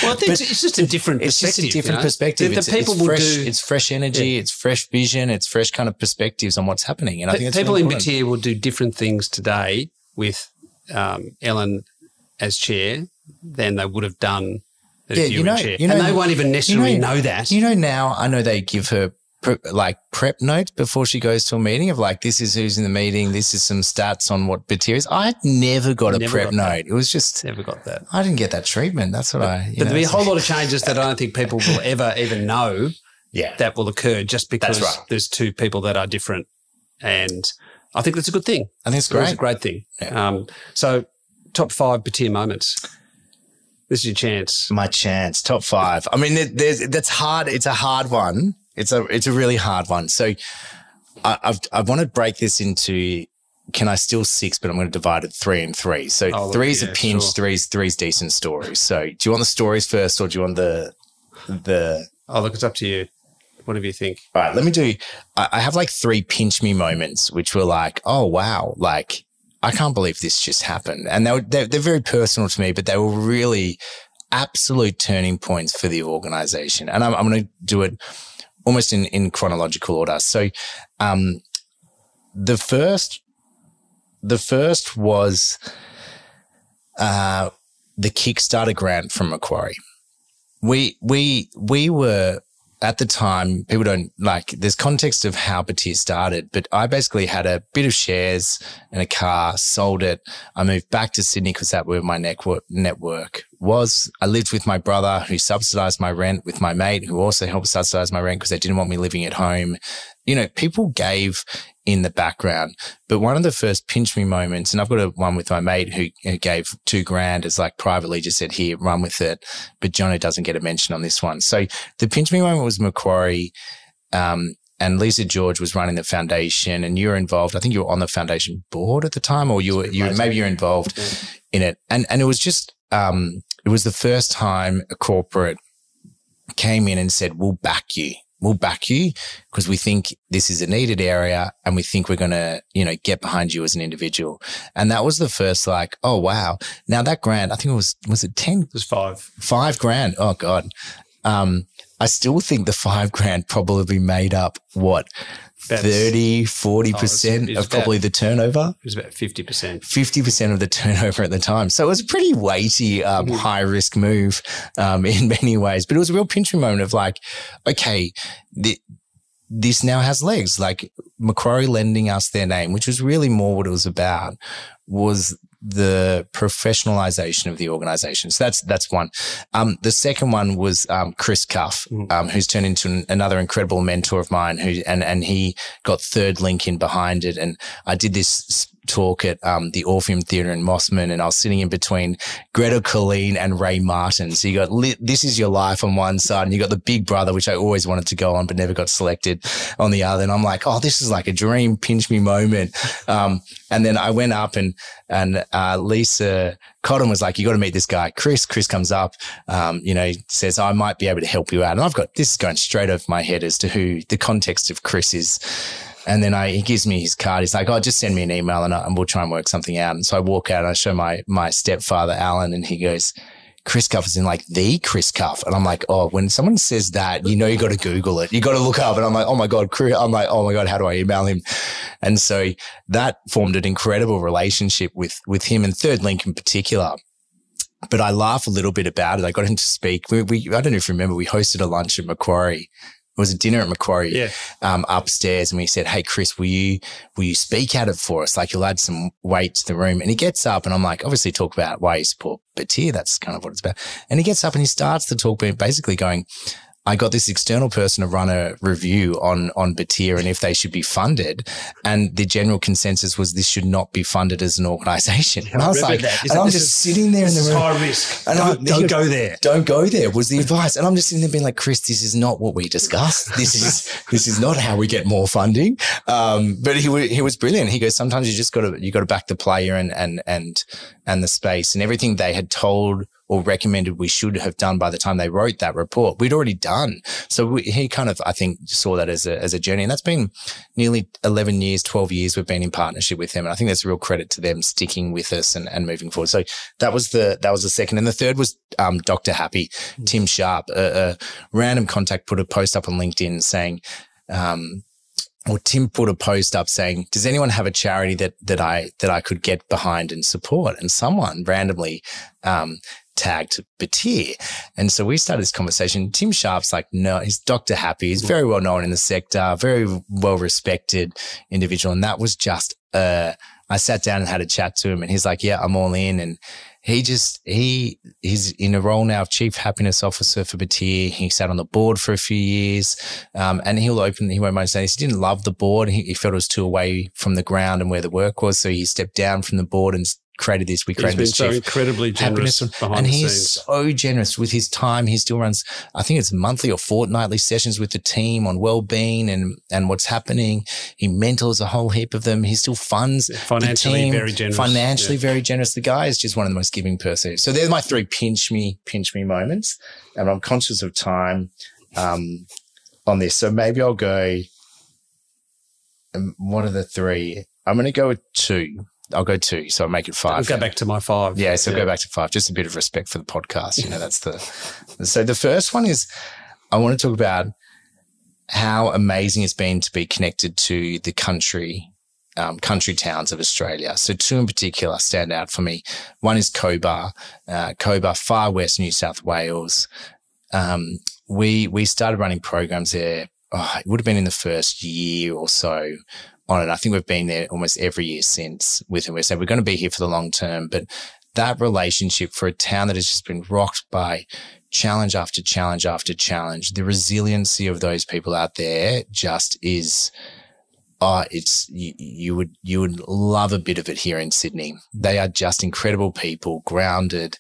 well, I think it's just a different it's just a different you know? perspective. The, the people it's, fresh, do, it's fresh energy, yeah. it's fresh vision, it's fresh kind of perspectives on what's happening. And I think people really in Batyr will do different things today with um, Ellen as chair than they would have done. yeah, you, you know, you know, and they won't even necessarily you know, know that. You know, now I know they give her pre- like prep notes before she goes to a meeting of like, this is who's in the meeting. This is some stats on what Batyr is. I never got a prep got note. It was just never got that. I didn't get that treatment. That's what but, I. but there'll be a whole lot of changes that I don't think people will ever even know. Yeah, that will occur just because right. there's two people that are different, and I think that's a good thing. I think it's great. It's a great thing. Yeah. Um, so, top five Batyr moments. This is your chance. My chance. Top five. I mean, there's, that's hard. It's a hard one it's a it's a really hard one. So I, I've I want to break this into can I still six, but I'm going to divide it three and three. So oh, three's yeah, a pinch, sure. three's three's decent stories. So do you want the stories first, or do you want the the? Oh, look, it's up to you. Whatever you think. All right, let me do. I, I have like three pinch me moments, which were like, oh wow, like I can't believe this just happened, and they were they're, they're very personal to me, but they were really absolute turning points for the organization. And I'm, I'm going to do it almost in, in chronological order. So, um, the first, the first was, uh, the Kickstarter grant from Macquarie. We, we, we were at the time, people don't like, there's context of how Batyr started, but I basically had a bit of shares and a car, sold it. I moved back to Sydney because that where my network, network was. I lived with my brother who subsidized my rent with my mate who also helped subsidize my rent because they didn't want me living at home. You know, people gave in the background. But one of the first pinch me moments, and I've got a one with my mate who, who gave two grand as like privately just said, here, run with it. But Jono doesn't get a mention on this one. So the pinch me moment was Macquarie. Um, and Lisa George was running the foundation and you were involved. I think you were on the foundation board at the time or you were, you maybe you're involved in it. And, and it was just, um, it was the first time a corporate came in and said, we'll back you we'll back you because we think this is a needed area and we think we're going to, you know, get behind you as an individual. And that was the first like, oh, wow. Now that grant, I think it was, was it 10? It was five. Five grand. Oh God. Um, I still think the five grand probably made up what 30, 40% of probably the turnover. It was about 50%. 50% of the turnover at the time. So it was a pretty weighty, um, mm-hmm. high risk move um, in many ways. But it was a real pinching moment of like, okay, the, this now has legs. Like Macquarie lending us their name, which was really more what it was about, was the professionalization of the organization. So that's that's one. Um, the second one was um, Chris Cuffe, mm. um, who's turned into an, another incredible mentor of mine. Who and and he got Third Link in behind it. And I did this talk at um, the Orpheum Theatre in Mosman, and I was sitting in between Gretel Killeen and Ray Martin. So you got li- This Is Your Life on one side, and you got the Big Brother, which I always wanted to go on, but never got selected on the other. And I'm like, oh, this is like a dream pinch me moment. Um, and then I went up and and uh, Lisa Cotton was like, you got to meet this guy, Chris. Chris comes up, um, you know, says, I might be able to help you out. And I've got this is going straight over my head as to who the context of Chris is. And then I, he gives me his card. He's like, "Oh, just send me an email and, I, and we'll try and work something out." And so I walk out and I show my my stepfather Alan, and he goes, Chris Cuffe is in like the Chris Cuffe. And I'm like, oh, when someone says that, you know, you got to Google it. You got to look up. And I'm like, oh my God, Chris. I'm like, oh my God, how do I email him? And so that formed an incredible relationship with, with him and Third Link in particular but I laugh a little bit about it. I got him to speak. We, we, I don't know if you remember, we hosted a lunch at Macquarie it was a dinner at Macquarie yeah. um, upstairs. And we said, Hey, Chris, will you, will you speak at it for us? Like you'll add some weight to the room. And he gets up and I'm like, obviously talk about why you support Batyr. That's kind of what it's about. And he gets up and he starts to talk, basically going, I got this external person to run a review on on Batyr and if they should be funded. And the general consensus was this should not be funded as an organization. And I, I was like, and I'm just is, sitting there in the room. High risk. And don't, don't go there. Don't go there was the advice. And I'm just sitting there being like, Chris, this is not what we discussed. This is this is not how we get more funding. Um, but he he was brilliant. He goes, sometimes you just got to you got to back the player and and and and the space and everything they had told or recommended we should have done by the time they wrote that report, we'd already done. So we, he kind of, I think, saw that as a, as a journey. And that's been nearly 11 years, 12 years we've been in partnership with them. And I think that's a real credit to them sticking with us and, and moving forward. So that was the, that was the second. And the third was, um, Dr. Happy, mm. Tim Sharp, a, a, random contact put a post up on LinkedIn saying, um, or Tim put a post up saying, "Does anyone have a charity that that I that I could get behind and support?" And someone randomly um, tagged Batyr. And so we started this conversation. Tim Sharp's like, no, he's Dr. Happy. He's very well known in the sector, very well respected individual. And that was just, uh, I sat down and had a chat to him and he's like, yeah, I'm all in. And he just, he, he's in a role now of chief happiness officer for Batyr. He sat on the board for a few years. Um, and he'll open, he won't mind saying this. he didn't love the board. He, he, felt it was too away from the ground and where the work was. So he stepped down from the board and created this. We created he's been this so incredibly generous and he's so generous with his time. He still runs, I think it's monthly or fortnightly sessions with the team on well-being and and what's happening. He mentors a whole heap of them. He still funds financially team, very generous. Financially yeah. very generous. The guy is just one of the most giving persons. So there's my three pinch me, pinch me moments, and I'm conscious of time um, on this. So maybe I'll go. Um, what are the three? I'm going to go with two I'll go two, so I'll make it 5 I'll go back to my five. Yeah, so yeah. go back to five. Just a bit of respect for the podcast. You know, that's the. so the first one is, I want to talk about how amazing it's been to be connected to the country, um, country towns of Australia. So two in particular stand out for me. One is Cobar, uh, Cobar, far west New South Wales. Um, we we started running programs there. Oh, it would have been in the first year or so on it. I think we've been there almost every year since with him. We said we're going to be here for the long term, but that relationship for a town that has just been rocked by challenge after challenge after challenge, the resiliency of those people out there just is. Oh, it's you, you would you would love a bit of it here in Sydney. They are just incredible people, grounded.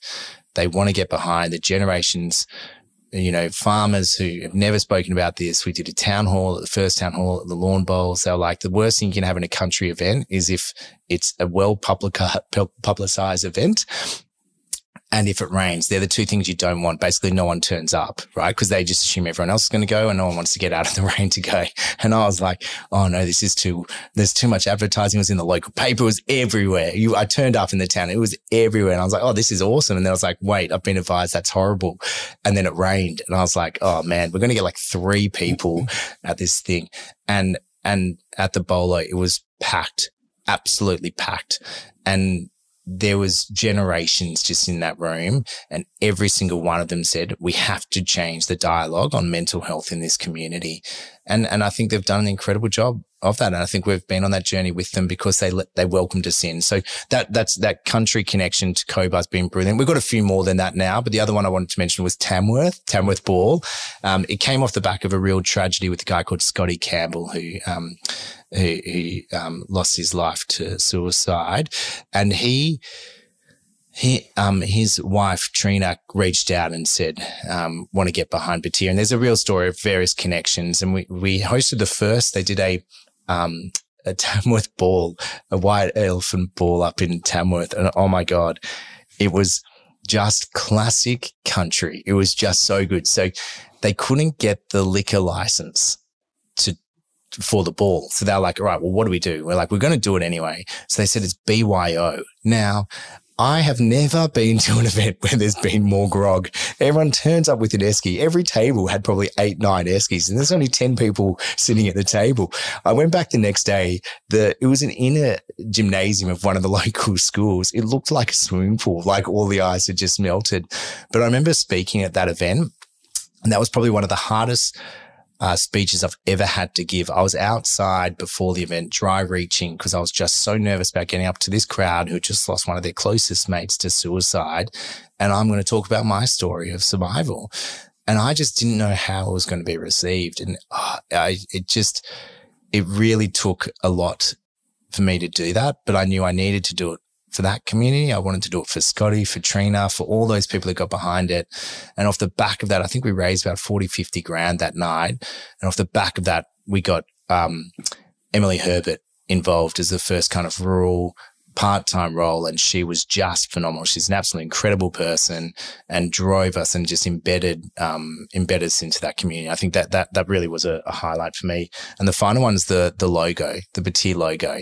They want to get behind the generations you know, farmers who have never spoken about this. We did a town hall at the first town hall at the Lawn Bowls. They were like, the worst thing you can have in a country event is if it's a well publicized event and if it rains. They're the two things you don't want. Basically, no one turns up, right? Because they just assume everyone else is going to go and no one wants to get out of the rain to go. And I was like, oh no, this is too, there's too much advertising. It was in the local paper. It was everywhere. You, I turned up in the town. It was everywhere. And I was like, oh, this is awesome. And then I was like, wait, I've been advised that's horrible. And then it rained. And I was like, oh man, we're going to get like three people at this thing. And, and at the bowler, it was packed, absolutely packed. And there was generations just in that room and every single one of them said we have to change the dialogue on mental health in this community. And and I think they've done an incredible job of that and I think we've been on that journey with them because they let, they welcomed us in so that that's that country connection to Cobar's been brilliant we've got a few more than that now but the other one I wanted to mention was Tamworth Tamworth Ball um, it came off the back of a real tragedy with a guy called Scotty Campbell who um, who, who um, lost his life to suicide, and he. He, um, his wife Trina reached out and said, um, want to get behind Batyr?" And there's a real story of various connections. And we, we hosted the first, they did a, um, a Tamworth ball, a white elephant ball up in Tamworth. And oh my God, it was just classic country. It was just so good. So they couldn't get the liquor license to for the ball. So they're like, all right, well, what do we do? We're like, we're going to do it anyway. So they said it's BYO. Now, I have never been to an event where there's been more grog. Everyone turns up with an esky. Every table had probably eight, nine eskies, and there's only 10 people sitting at the table. I went back the next day. The, it was an inner gymnasium of one of the local schools. It looked like a swimming pool, like all the ice had just melted. But I remember speaking at that event, and that was probably one of the hardest uh, speeches I've ever had to give. I was outside before the event, dry reaching, because I was just so nervous about getting up to this crowd who just lost one of their closest mates to suicide. And I'm going to talk about my story of survival. And I just didn't know how it was going to be received. And oh, I, it just, it really took a lot for me to do that, but I knew I needed to do it for that community. I wanted to do it for Scotty, for Trina, for all those people that got behind it. And off the back of that, I think we raised about 40, 50 grand that night. And off the back of that, we got, um, Emily Herbert involved as the first kind of rural part-time role and she was just phenomenal. She's an absolutely incredible person and drove us and just embedded, um, embedded us into that community. I think that, that, that really was a, a highlight for me. And the final one is the, the logo, the Batyr logo,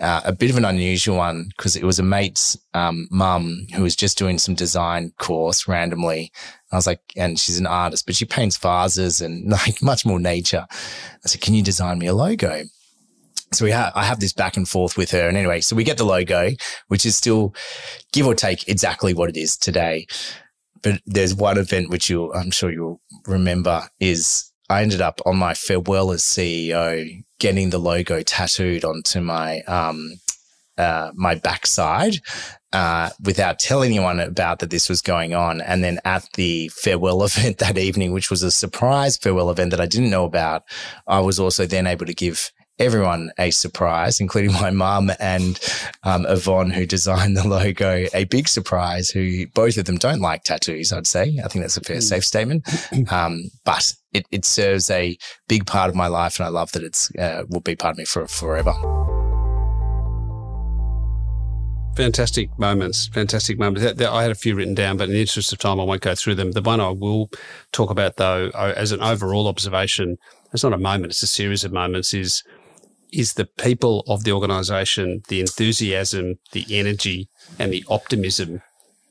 uh, a bit of an unusual one because it was a mate's, um, mum who was just doing some design course randomly. I was like, and she's an artist, but she paints vases and like much more nature. I said, can you design me a logo? So we have, I have this back and forth with her. And anyway, so we get the logo, which is still give or take exactly what it is today. But there's one event which you, I'm sure you'll remember is I ended up on my farewell as CEO getting the logo tattooed onto my, um, uh, my backside uh, without telling anyone about that this was going on. And then at the farewell event that evening, which was a surprise farewell event that I didn't know about, I was also then able to give everyone a surprise, including my mum and um, Yvonne, who designed the logo, a big surprise, who both of them don't like tattoos, I'd say. I think that's a fair, mm. safe statement. Um, but it, it serves a big part of my life, and I love that it's uh, will be part of me for forever. Fantastic moments, fantastic moments. I had a few written down, but in the interest of time, I won't go through them. The one I will talk about, though, as an overall observation, it's not a moment; it's a series of moments. Is is the people of the organization, the enthusiasm, the energy, and the optimism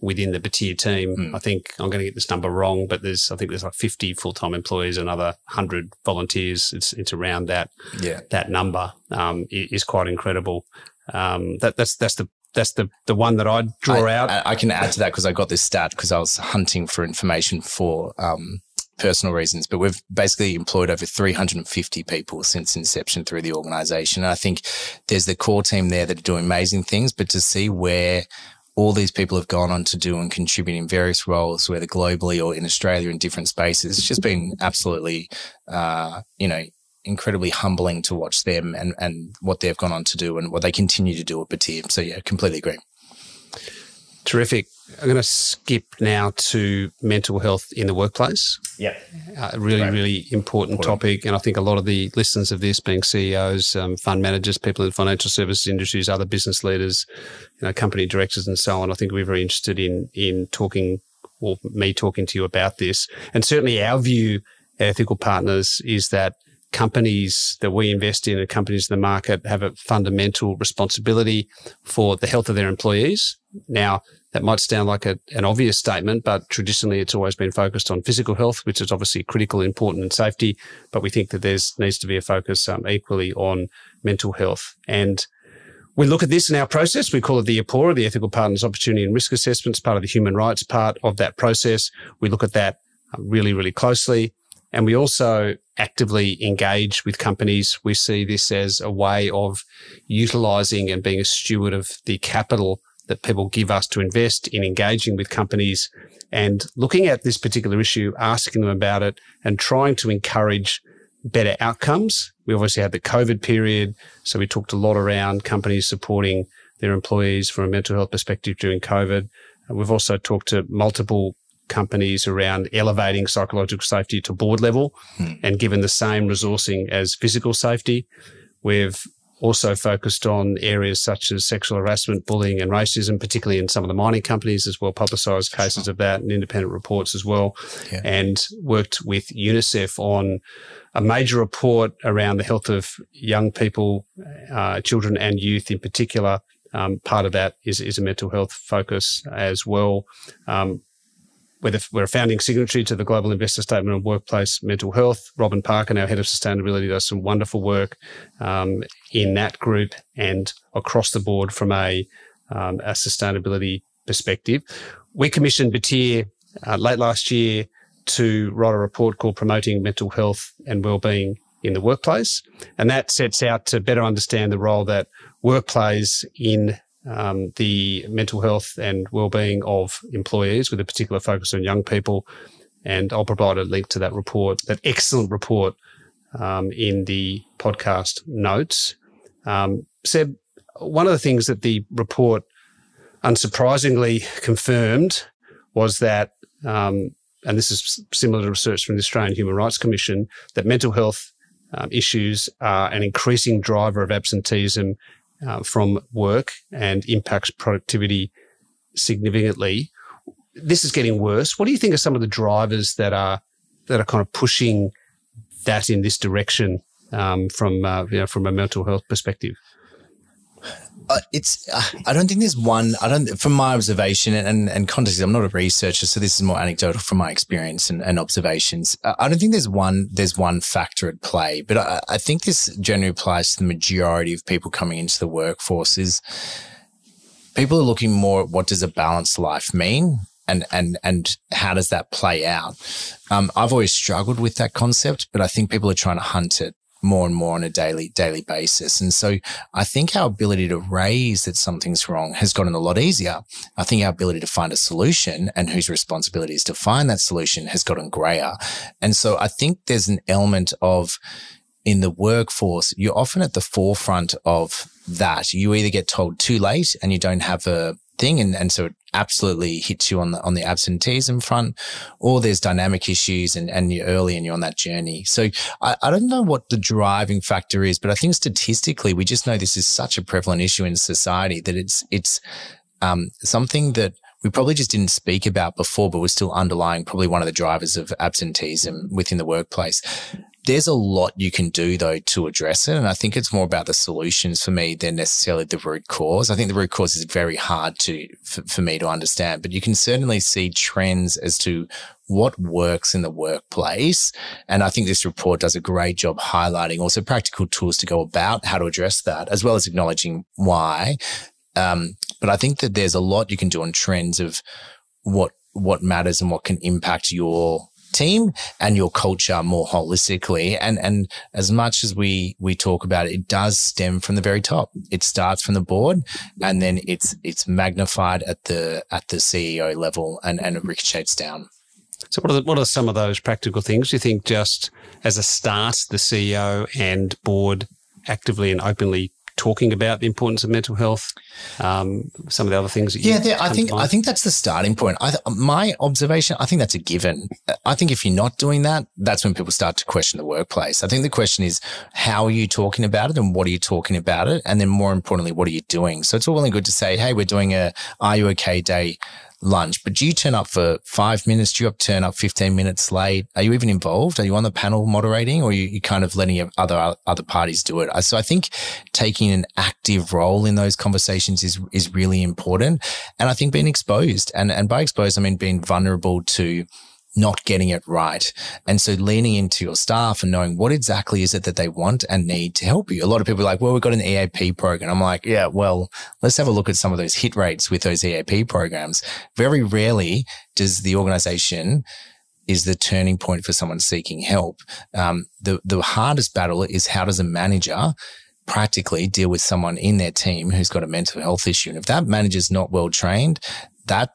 within the Batyr team. Mm. I think I'm going to get this number wrong, but there's I think there's like 50 full time employees, another 100 volunteers. It's it's around that yeah. that number um, is quite incredible. Um, that that's that's the that's the the one that I'd draw I, out. I can add to that because I got this stat because I was hunting for information for um, personal reasons, but we've basically employed over 350 people since inception through the organization. And I think there's the core team there that are doing amazing things, but to see where all these people have gone on to do and contribute in various roles, whether globally or in Australia in different spaces, it's just been absolutely, uh, you know, incredibly humbling to watch them and, and what they've gone on to do and what they continue to do at Batyr. So yeah, completely agree. Terrific. I'm going to skip now to mental health in the workplace. Yeah. Uh, really, really important, important, topic. And I think a lot of the listeners of this being CEOs, um, fund managers, people in financial services industries, other business leaders, you know, company directors and so on, I think we're very interested in, in talking or me talking to you about this. And certainly our view, ethical partners, is that companies that we invest in and companies in the market have a fundamental responsibility for the health of their employees. Now, that might sound like a, an obvious statement, but traditionally it's always been focused on physical health, which is obviously critical, important, and safety. But we think that there's needs to be a focus um, equally on mental health. And we look at this in our process. We call it the APORA, the Ethical Partners Opportunity and Risk Assessments, part of the human rights part of that process. We look at that um, really, really closely. And we also actively engage with companies. We see this as a way of utilizing and being a steward of the capital that people give us to invest in engaging with companies and looking at this particular issue, asking them about it and trying to encourage better outcomes. We obviously had the COVID period. So we talked a lot around companies supporting their employees from a mental health perspective during COVID. We've also talked to multiple companies around elevating psychological safety to board level hmm. and given the same resourcing as physical safety. We've also focused on areas such as sexual harassment, bullying, and racism, particularly in some of the mining companies as well, publicised cases sure. of that and independent reports as well, yeah. and worked with UNICEF on a major report around the health of young people, uh, children and youth in particular, Um, part of that is, is a mental health focus as well. Um, we're, the, we're, a founding signatory to the Global Investor Statement on Workplace Mental Health. Robin Parkin, our head of sustainability, does some wonderful work um, in that group and across the board from a, um, a sustainability perspective. We commissioned Batyr uh, late last year to write a report called Promoting Mental Health and Wellbeing in the Workplace. And that sets out to better understand the role that work plays in um, the mental health and well-being of employees with a particular focus on young people. And I'll provide a link to that report, that excellent report, um, in the podcast notes. Um, Seb, one of the things that the report unsurprisingly confirmed was that, um, and this is similar to research from the Australian Human Rights Commission, that mental health um, issues are an increasing driver of absenteeism uh, from work and impacts productivity significantly. This is getting worse. What do you think are some of the drivers that are that are kind of pushing that in this direction um, from uh, you know, from a mental health perspective? Uh, it's uh, I don't think there's one I don't from my observation and, and context I'm not a researcher so this is more anecdotal from my experience and, and observations uh, I don't think there's one there's one factor at play but I, I think this generally applies to the majority of people coming into the workforce is people are looking more at what does a balanced life mean and and and how does that play out? Um, I've always struggled with that concept, but I think people are trying to hunt it more and more on a daily daily basis. And so I think our ability to raise that something's wrong has gotten a lot easier. I think our ability to find a solution and whose responsibility is to find that solution has gotten grayer. And so I think there's an element of in the workforce, you're often at the forefront of that. You either get told too late and you don't have a thing. And, and so it absolutely hits you on the, on the absenteeism front, or there's dynamic issues and, and you're early and you're on that journey. So I, I don't know what the driving factor is, but I think statistically, we just know this is such a prevalent issue in society that it's, it's, um, something that we probably just didn't speak about before, but was still underlying probably one of the drivers of absenteeism within the workplace. There's a lot you can do though to address it. And I think it's more about the solutions for me than necessarily the root cause. I think the root cause is very hard to, for, for me to understand, but you can certainly see trends as to what works in the workplace. And I think this report does a great job highlighting also practical tools to go about how to address that, as well as acknowledging why. Um, but I think that there's a lot you can do on trends of what what matters and what can impact your team and your culture more holistically. And, and as much as we, we talk about it, it does stem from the very top. It starts from the board and then it's, it's magnified at the, at the CEO level and, and it ricochets down. So what are, the, what are some of those practical things? You think just as a start, the CEO and board actively and openly talking about the importance of mental health? Um, some of the other things. yeah, I think I think that's the starting point. I, my observation, I think that's a given. I think if you're not doing that, that's when people start to question the workplace. I think the question is, how are you talking about it, and what are you talking about it, and then more importantly, what are you doing? So it's all really good to say, hey, we're doing a Are You Okay Day lunch, but do you turn up for five minutes? Do you turn up 15 minutes late? Are you even involved? Are you on the panel moderating or are you, kind of letting other, other parties do it? So I think taking an active role in those conversations is, is really important. And I think being exposed and, and by exposed, I mean being vulnerable to not getting it right. And so leaning into your staff and knowing what exactly is it that they want and need to help you. A lot of people are like, well, we've got an EAP program. I'm like, yeah, well, let's have a look at some of those hit rates with those EAP programs. Very rarely does the organization is the turning point for someone seeking help. Um, the, the hardest battle is how does a manager practically deal with someone in their team who's got a mental health issue. And if that manager's not well trained, that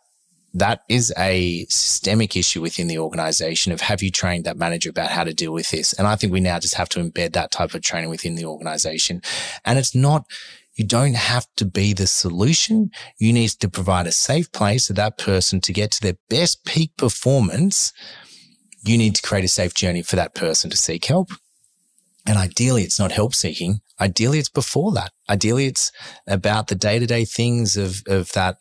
that is a systemic issue within the organization of have you trained that manager about how to deal with this? And I think we now just have to embed that type of training within the organization. And it's not, you don't have to be the solution. You need to provide a safe place for that person to get to their best peak performance. You need to create a safe journey for that person to seek help. And ideally, it's not help seeking. Ideally, it's before that. Ideally, it's about the day to day things of, of that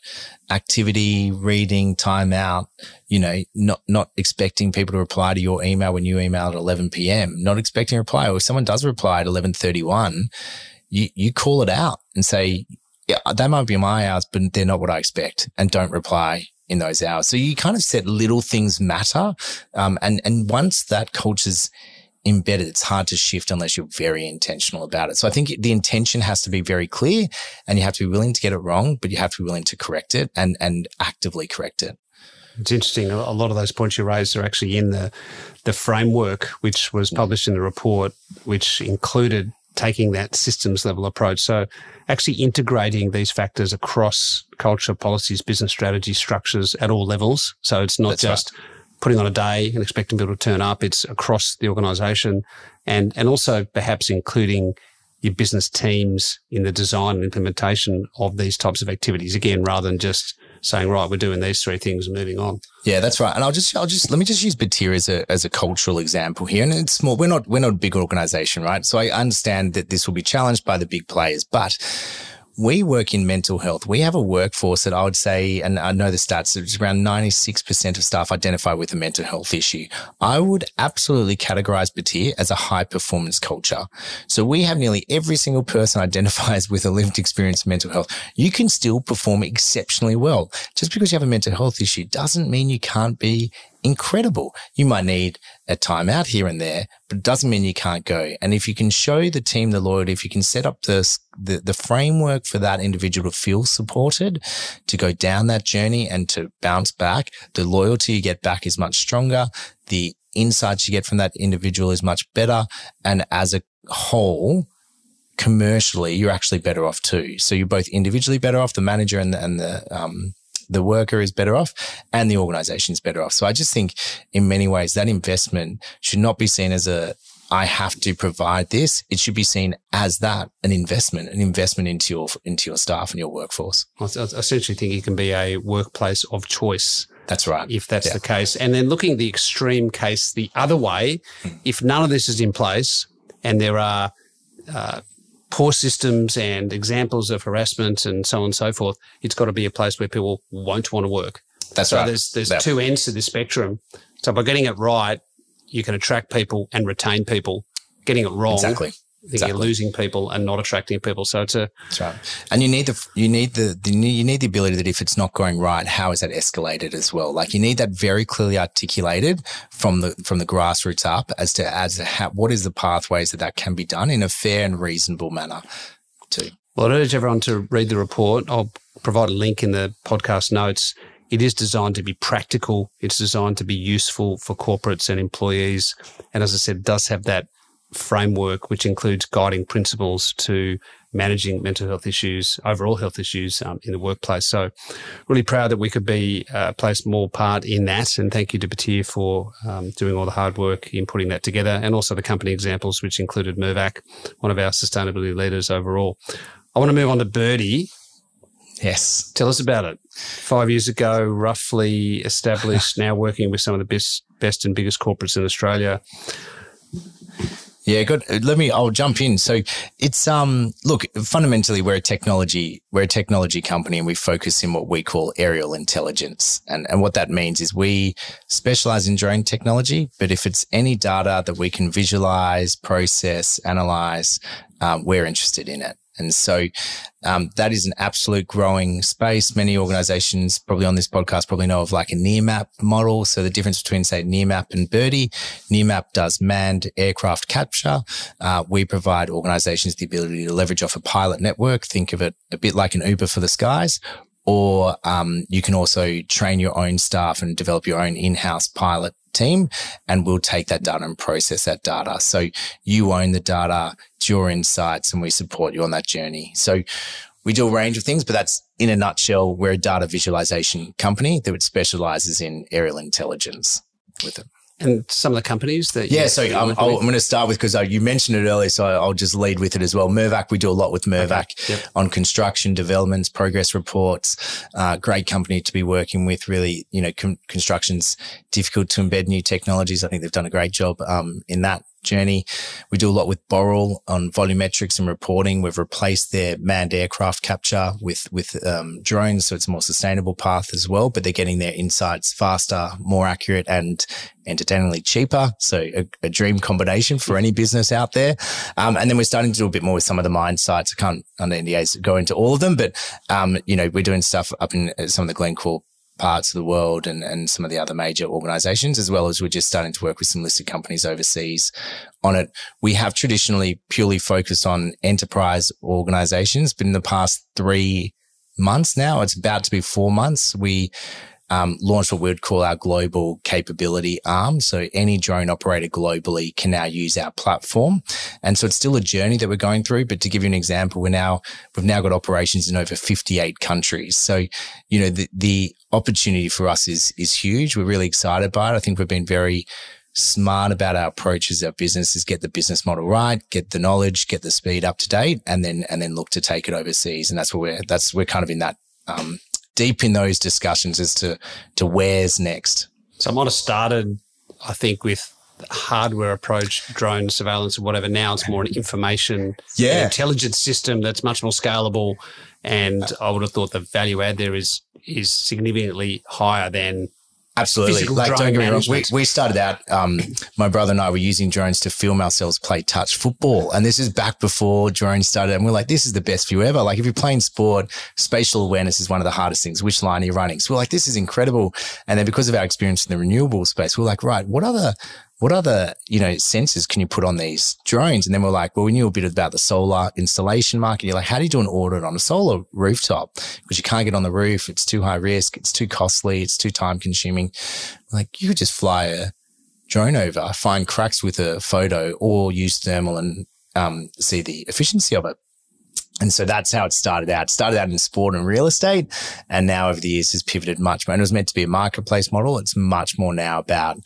activity, reading, time out, you know, not, not expecting people to reply to your email when you email at 11 PM, not expecting a reply. Or if someone does reply at 1131, you, you call it out and say, yeah, they might be my hours, but they're not what I expect and don't reply in those hours. So you kind of said little things matter. Um, and, and once that culture's embedded, it's hard to shift unless you're very intentional about it. So I think the intention has to be very clear and you have to be willing to get it wrong, but you have to be willing to correct it and, and actively correct it. It's interesting. A lot of those points you raised are actually in the the framework, which was mm. published in the report, which included taking that systems level approach. So actually integrating these factors across culture, policies, business strategy, structures at all levels. So it's not That's just right. Putting on a day and expecting people to turn up. It's across the organization and, and also perhaps including your business teams in the design and implementation of these types of activities again, rather than just saying, right, we're doing these three things and moving on. Yeah, that's right. And I'll just, I'll just, let me just use Batyr as a, as a cultural example here. And it's small. We're not, we're not a big organization, right? So I understand that this will be challenged by the big players, but we work in mental health. We have a workforce that I would say, and I know the stats, it's around 96% of staff identify with a mental health issue. I would absolutely categorize Batyr as a high performance culture. So we have nearly every single person identifies with a lived experience of mental health. You can still perform exceptionally well. Just because you have a mental health issue doesn't mean you can't be incredible. You might need a timeout here and there, but it doesn't mean you can't go. And if you can show the team the loyalty, if you can set up the, the, the framework for that individual to feel supported, to go down that journey and to bounce back, the loyalty you get back is much stronger. The insights you get from that individual is much better. And as a whole, commercially, you're actually better off too. So you're both individually better off, the manager and the, and the, um, the worker is better off and the organization is better off. So I just think in many ways that investment should not be seen as a, I have to provide this. It should be seen as that an investment, an investment into your, into your staff and your workforce. I essentially think it can be a workplace of choice. That's right. If that's yeah. the case. And then looking at the extreme case the other way, mm. if none of this is in place and there are uh, poor systems and examples of harassment and so on and so forth, it's got to be a place where people won't want to work. That's so right. There's there's that. two ends to the spectrum. So by getting it right, you can attract people and retain people. Getting it wrong, exactly exactly. you're losing people and not attracting people. So it's a that's right. And you need the you need the, the you need the ability that if it's not going right, how is that escalated as well? Like you need that very clearly articulated from the from the grassroots up as to as to how, what is the pathways that that can be done in a fair and reasonable manner. Too. Well, I urge everyone to read the report. I'll provide a link in the podcast notes. It is designed to be practical. It's designed to be useful for corporates and employees. And as I said, it does have that framework, which includes guiding principles to managing mental health issues, overall health issues um, in the workplace. So, really proud that we could be uh, play a small part in that. And thank you to Batyr for um, doing all the hard work in putting that together, and also the company examples, which included Mirvac, one of our sustainability leaders overall. I want to move on to Birdi. Yes. Tell us about it. Five years ago, roughly established, now working with some of the best, best and biggest corporates in Australia. Yeah, good. Let me. I'll jump in. So it's um. Look, fundamentally, we're a technology. We're a technology company, and we focus in what we call aerial intelligence. And and what that means is we specialize in drone technology. But if it's any data that we can visualize, process, analyze, um, we're interested in it. And so um, that is an absolute growing space. Many organizations probably on this podcast probably know of like a Nearmap model. So the difference between say Nearmap and Birdi, Nearmap does manned aircraft capture. Uh, we provide organizations the ability to leverage off a pilot network. Think of it a bit like an Uber for the skies or um, you can also train your own staff and develop your own in-house pilot team and we'll take that data and process that data. So you own the data, it's your insights and we support you on that journey. So we do a range of things, but that's in a nutshell, we're a data visualization company that specializes in aerial intelligence with it and some of the companies that yeah. So I'm, I'm going to start with because uh, you mentioned it earlier, so I'll just lead with it as well. Mirvac, we do a lot with Mirvac okay. yep. on construction developments, progress reports. Uh, great company to be working with. Really, you know, com- construction's difficult to embed new technologies. I think they've done a great job um, in that journey. We do a lot with Boral on volumetrics and reporting. We've replaced their manned aircraft capture with with um, drones, so it's a more sustainable path as well. But they're getting their insights faster, more accurate, and entertainingly cheaper. So a, a dream combination for any business out there. Um, and then we're starting to do a bit more with some of the mine sites. I can't under NDAs go into all of them, but um, you know we're doing stuff up in uh, some of the Glencore parts of the world and, and some of the other major organizations, as well as we're just starting to work with some listed companies overseas on it. We have traditionally purely focused on enterprise organizations, but in the past three months now, it's about to be four months. We um, launched what we would call our global capability arm. So any drone operator globally can now use our platform. And so it's still a journey that we're going through. But to give you an example, we're now, we've now got operations in over 58 countries. So, you know, the, the opportunity for us is, is huge. We're really excited by it. I think we've been very, smart about our approach as our business is get the business model right, get the knowledge, get the speed up to date, and then and then look to take it overseas. And that's where we're that's we're kind of in that um, deep in those discussions as to to where's next. So I might have started, I think, with hardware approach, drone surveillance or whatever. Now it's more an information, yeah. intelligence system that's much more scalable. And I would have thought the value add there is is significantly higher than Absolutely. Like, don't get me wrong. We, we started out, um, my brother and I were using drones to film ourselves play touch football. And this is back before drones started. And we're like, this is the best view ever. Like, if you're playing sport, spatial awareness is one of the hardest things. Which line are you running? So we're like, this is incredible. And then because of our experience in the renewable space, we're like, right, what other what other, you know, sensors can you put on these drones? And then we're like, well, we knew a bit about the solar installation market. You're like, how do you do an audit on a solar rooftop? Because you can't get on the roof. It's too high risk. It's too costly. It's too time consuming. Like you could just fly a drone over, find cracks with a photo or use thermal and um, see the efficiency of it. And so that's how it started out. It started out in sport and real estate. And now over the years has pivoted much more. And it was meant to be a marketplace model. It's much more now about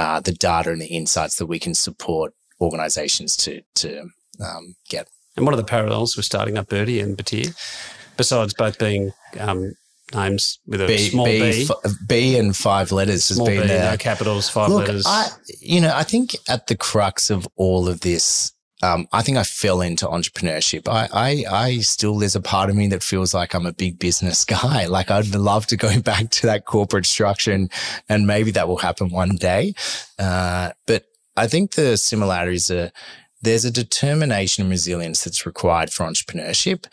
uh, the data and the insights that we can support organizations to to um, get. And what are the parallels with starting up Birdi and Batyr, besides both being um, names with a B, small B, B, f- B and five letters small has been B, there. No capitals, five Look, letters. I, you know, I think at the crux of all of this um, I think I fell into entrepreneurship. I, I, I still, there's a part of me that feels like I'm a big business guy. Like I'd love to go back to that corporate structure and, and maybe that will happen one day. Uh, but I think the similarities are, there's a determination and resilience that's required for entrepreneurship.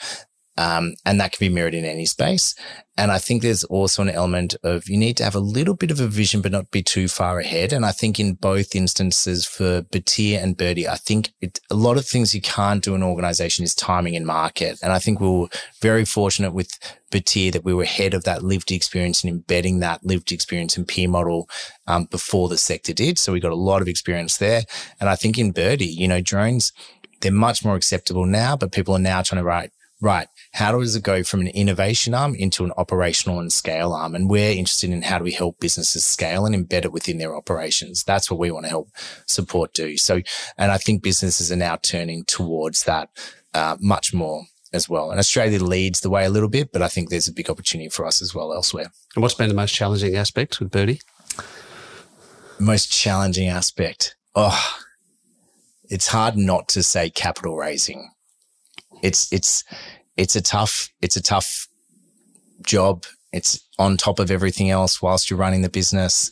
Um, and that can be mirrored in any space. And I think there's also an element of you need to have a little bit of a vision, but not be too far ahead. And I think in both instances for Batyr and Birdi, I think it, a lot of things you can't do in an organization is timing and market. And I think we were very fortunate with Batyr that we were ahead of that lived experience and embedding that lived experience and peer model um, before the sector did. So we got a lot of experience there. And I think in Birdi, you know, drones, they're much more acceptable now, but people are now trying to write, right, how does it go from an innovation arm into an operational and scale arm? And we're interested in how do we help businesses scale and embed it within their operations? That's what we want to help support do. So, and I think businesses are now turning towards that uh, much more as well. And Australia leads the way a little bit, but I think there's a big opportunity for us as well elsewhere. And what's been the most challenging aspect with Birdi? Most challenging aspect. Oh, it's hard not to say capital raising. It's, it's, it's a tough, it's a tough job. It's on top of everything else whilst you're running the business.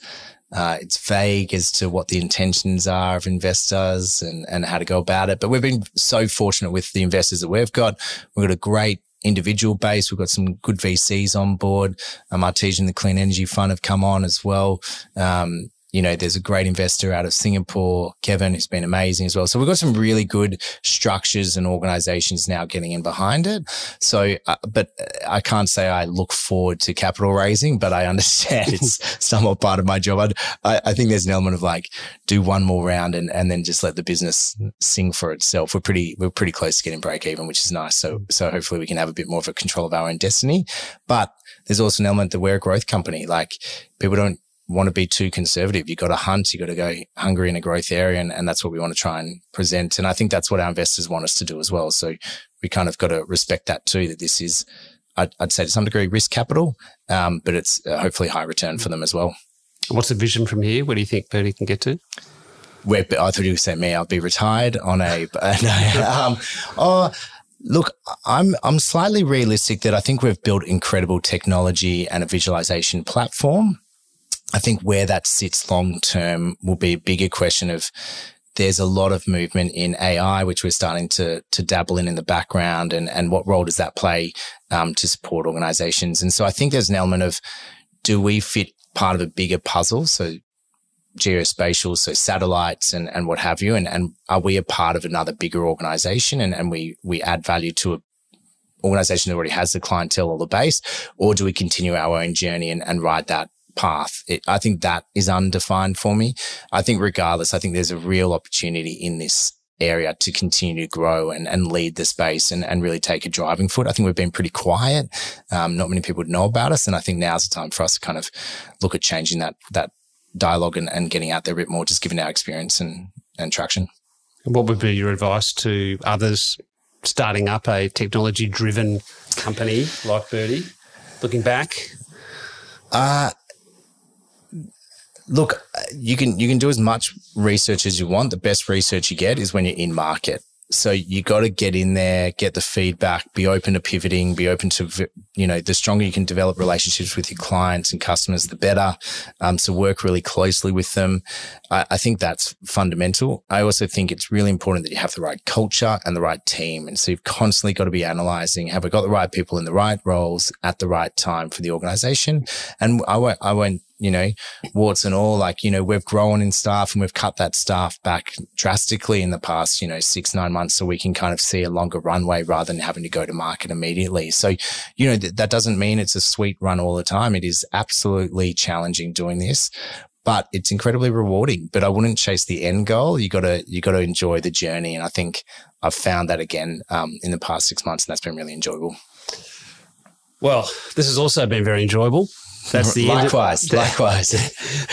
Uh, it's vague as to what the intentions are of investors and, and how to go about it. But we've been so fortunate with the investors that we've got. We've got a great individual base. We've got some good VCs on board. Um, Artesian, the Clean Energy Fund have come on as well. Um, you know, there's a great investor out of Singapore, Kevin, who's been amazing as well. So we've got some really good structures and organizations now getting in behind it. So, uh, but I can't say I look forward to capital raising, but I understand it's somewhat part of my job. I, I think there's an element of like do one more round and, and then just let the business sing for itself. We're pretty, we're pretty close to getting break even, which is nice. So, so hopefully we can have a bit more of a control of our own destiny, but there's also an element that we're a growth company. Like people don't want to be too conservative. You've got to hunt, you've got to go hungry in a growth area. And, and that's what we want to try and present. And I think that's what our investors want us to do as well. So we kind of got to respect that too, that this is, I'd, I'd say to some degree risk capital, um, but it's uh, hopefully high return for them as well. What's the vision from here? Where do you think Birdi can get to? we're, I thought you saying me, I'll be retired on a, no, um, oh, look, I'm, I'm slightly realistic that I think we've built incredible technology and a visualization platform. I think where that sits long term will be a bigger question of there's a lot of movement in AI, which we're starting to to dabble in in the background, and and what role does that play um, to support organizations? And so I think there's an element of do we fit part of a bigger puzzle? So geospatial, so satellites and, and what have you, and and are we a part of another bigger organization, and and we we add value to a organization that already has the clientele or the base, or do we continue our own journey and, and ride that path. It, I think that is undefined for me. I think regardless, I think there's a real opportunity in this area to continue to grow and, and lead the space and, and really take a driving foot. I think we've been pretty quiet. Um, not many people know about us. And I think now's the time for us to kind of look at changing that, that dialogue and, and getting out there a bit more, just given our experience and, and traction. What would be your advice to others starting up a technology driven company like Birdi? Looking back? Uh, look, you can you can do as much research as you want. The best research you get is when you're in market. So you got to get in there, get the feedback, be open to pivoting, be open to, you know, the stronger you can develop relationships with your clients and customers, the better. Um, so work really closely with them. I, I, think that's fundamental. I also think it's really important that you have the right culture and the right team. And so you've constantly got to be analyzing, have we got the right people in the right roles at the right time for the organization? And I won't, I won't you know, warts and all, like, you know, we've grown in staff and we've cut that staff back drastically in the past, you know, six, nine months. So we can kind of see a longer runway rather than having to go to market immediately. So, you know, th- that doesn't mean it's a sweet run all the time. It is absolutely challenging doing this, but it's incredibly rewarding. But I wouldn't chase the end goal. You gotta, you gotta enjoy the journey. And I think I've found that again, um, in the past six months and that's been really enjoyable. Well, this has also been very enjoyable. That's the likewise, end. likewise.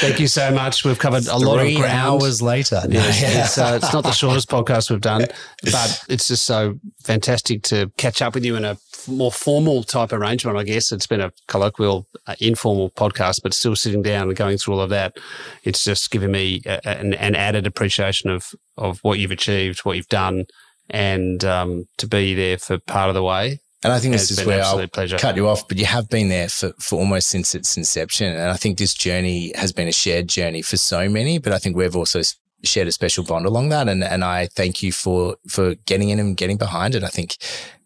Thank you so much. We've covered a Three lot of ground. hours later. No, yeah. it's, uh, it's not the shortest podcast we've done, but it's just so fantastic to catch up with you in a more formal type arrangement. I guess it's been a colloquial, uh, informal podcast, but still sitting down and going through all of that. It's just given me a, an, an, added appreciation of of what you've achieved, what you've done, and um, to be there for part of the way and I think this is where I'll pleasure. cut you off, but you have been there for, for almost since its inception. And I think this journey has been a shared journey for so many, but I think we've also shared a special bond along that. And, and I thank you for, for getting in and getting behind it. I think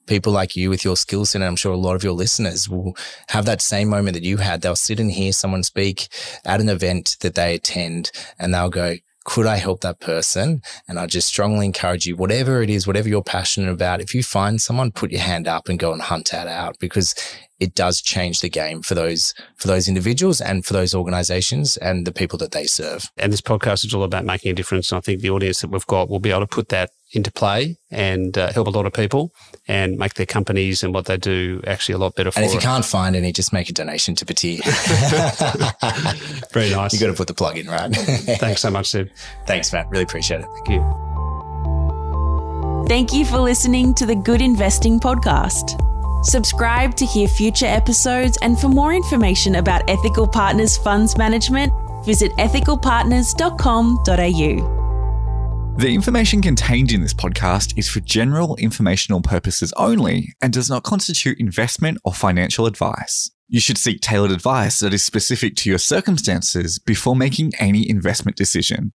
people like you with your skills and I'm sure a lot of your listeners will have that same moment that you had. They'll sit and hear someone speak at an event that they attend and they'll go, could I help that person? And I just strongly encourage you, whatever it is, whatever you're passionate about, if you find someone, put your hand up and go and hunt that out because it does change the game for those for those individuals and for those organizations and the people that they serve. And this podcast is all about making a difference. And I think the audience that we've got will be able to put that into play and uh, help a lot of people and make their companies and what they do actually a lot better for. And if you it. can't find any, just make a donation to Batyr. Very nice. You got to put the plug in, right? Thanks so much, Seb. Thanks, Matt. Really appreciate it. Thank you. Thank you for listening to the Good Investing Podcast. Subscribe to hear future episodes and for more information about Ethical Partners Funds Management, visit ethicalpartners.com.au. The information contained in this podcast is for general informational purposes only and does not constitute investment or financial advice. You should seek tailored advice that is specific to your circumstances before making any investment decision.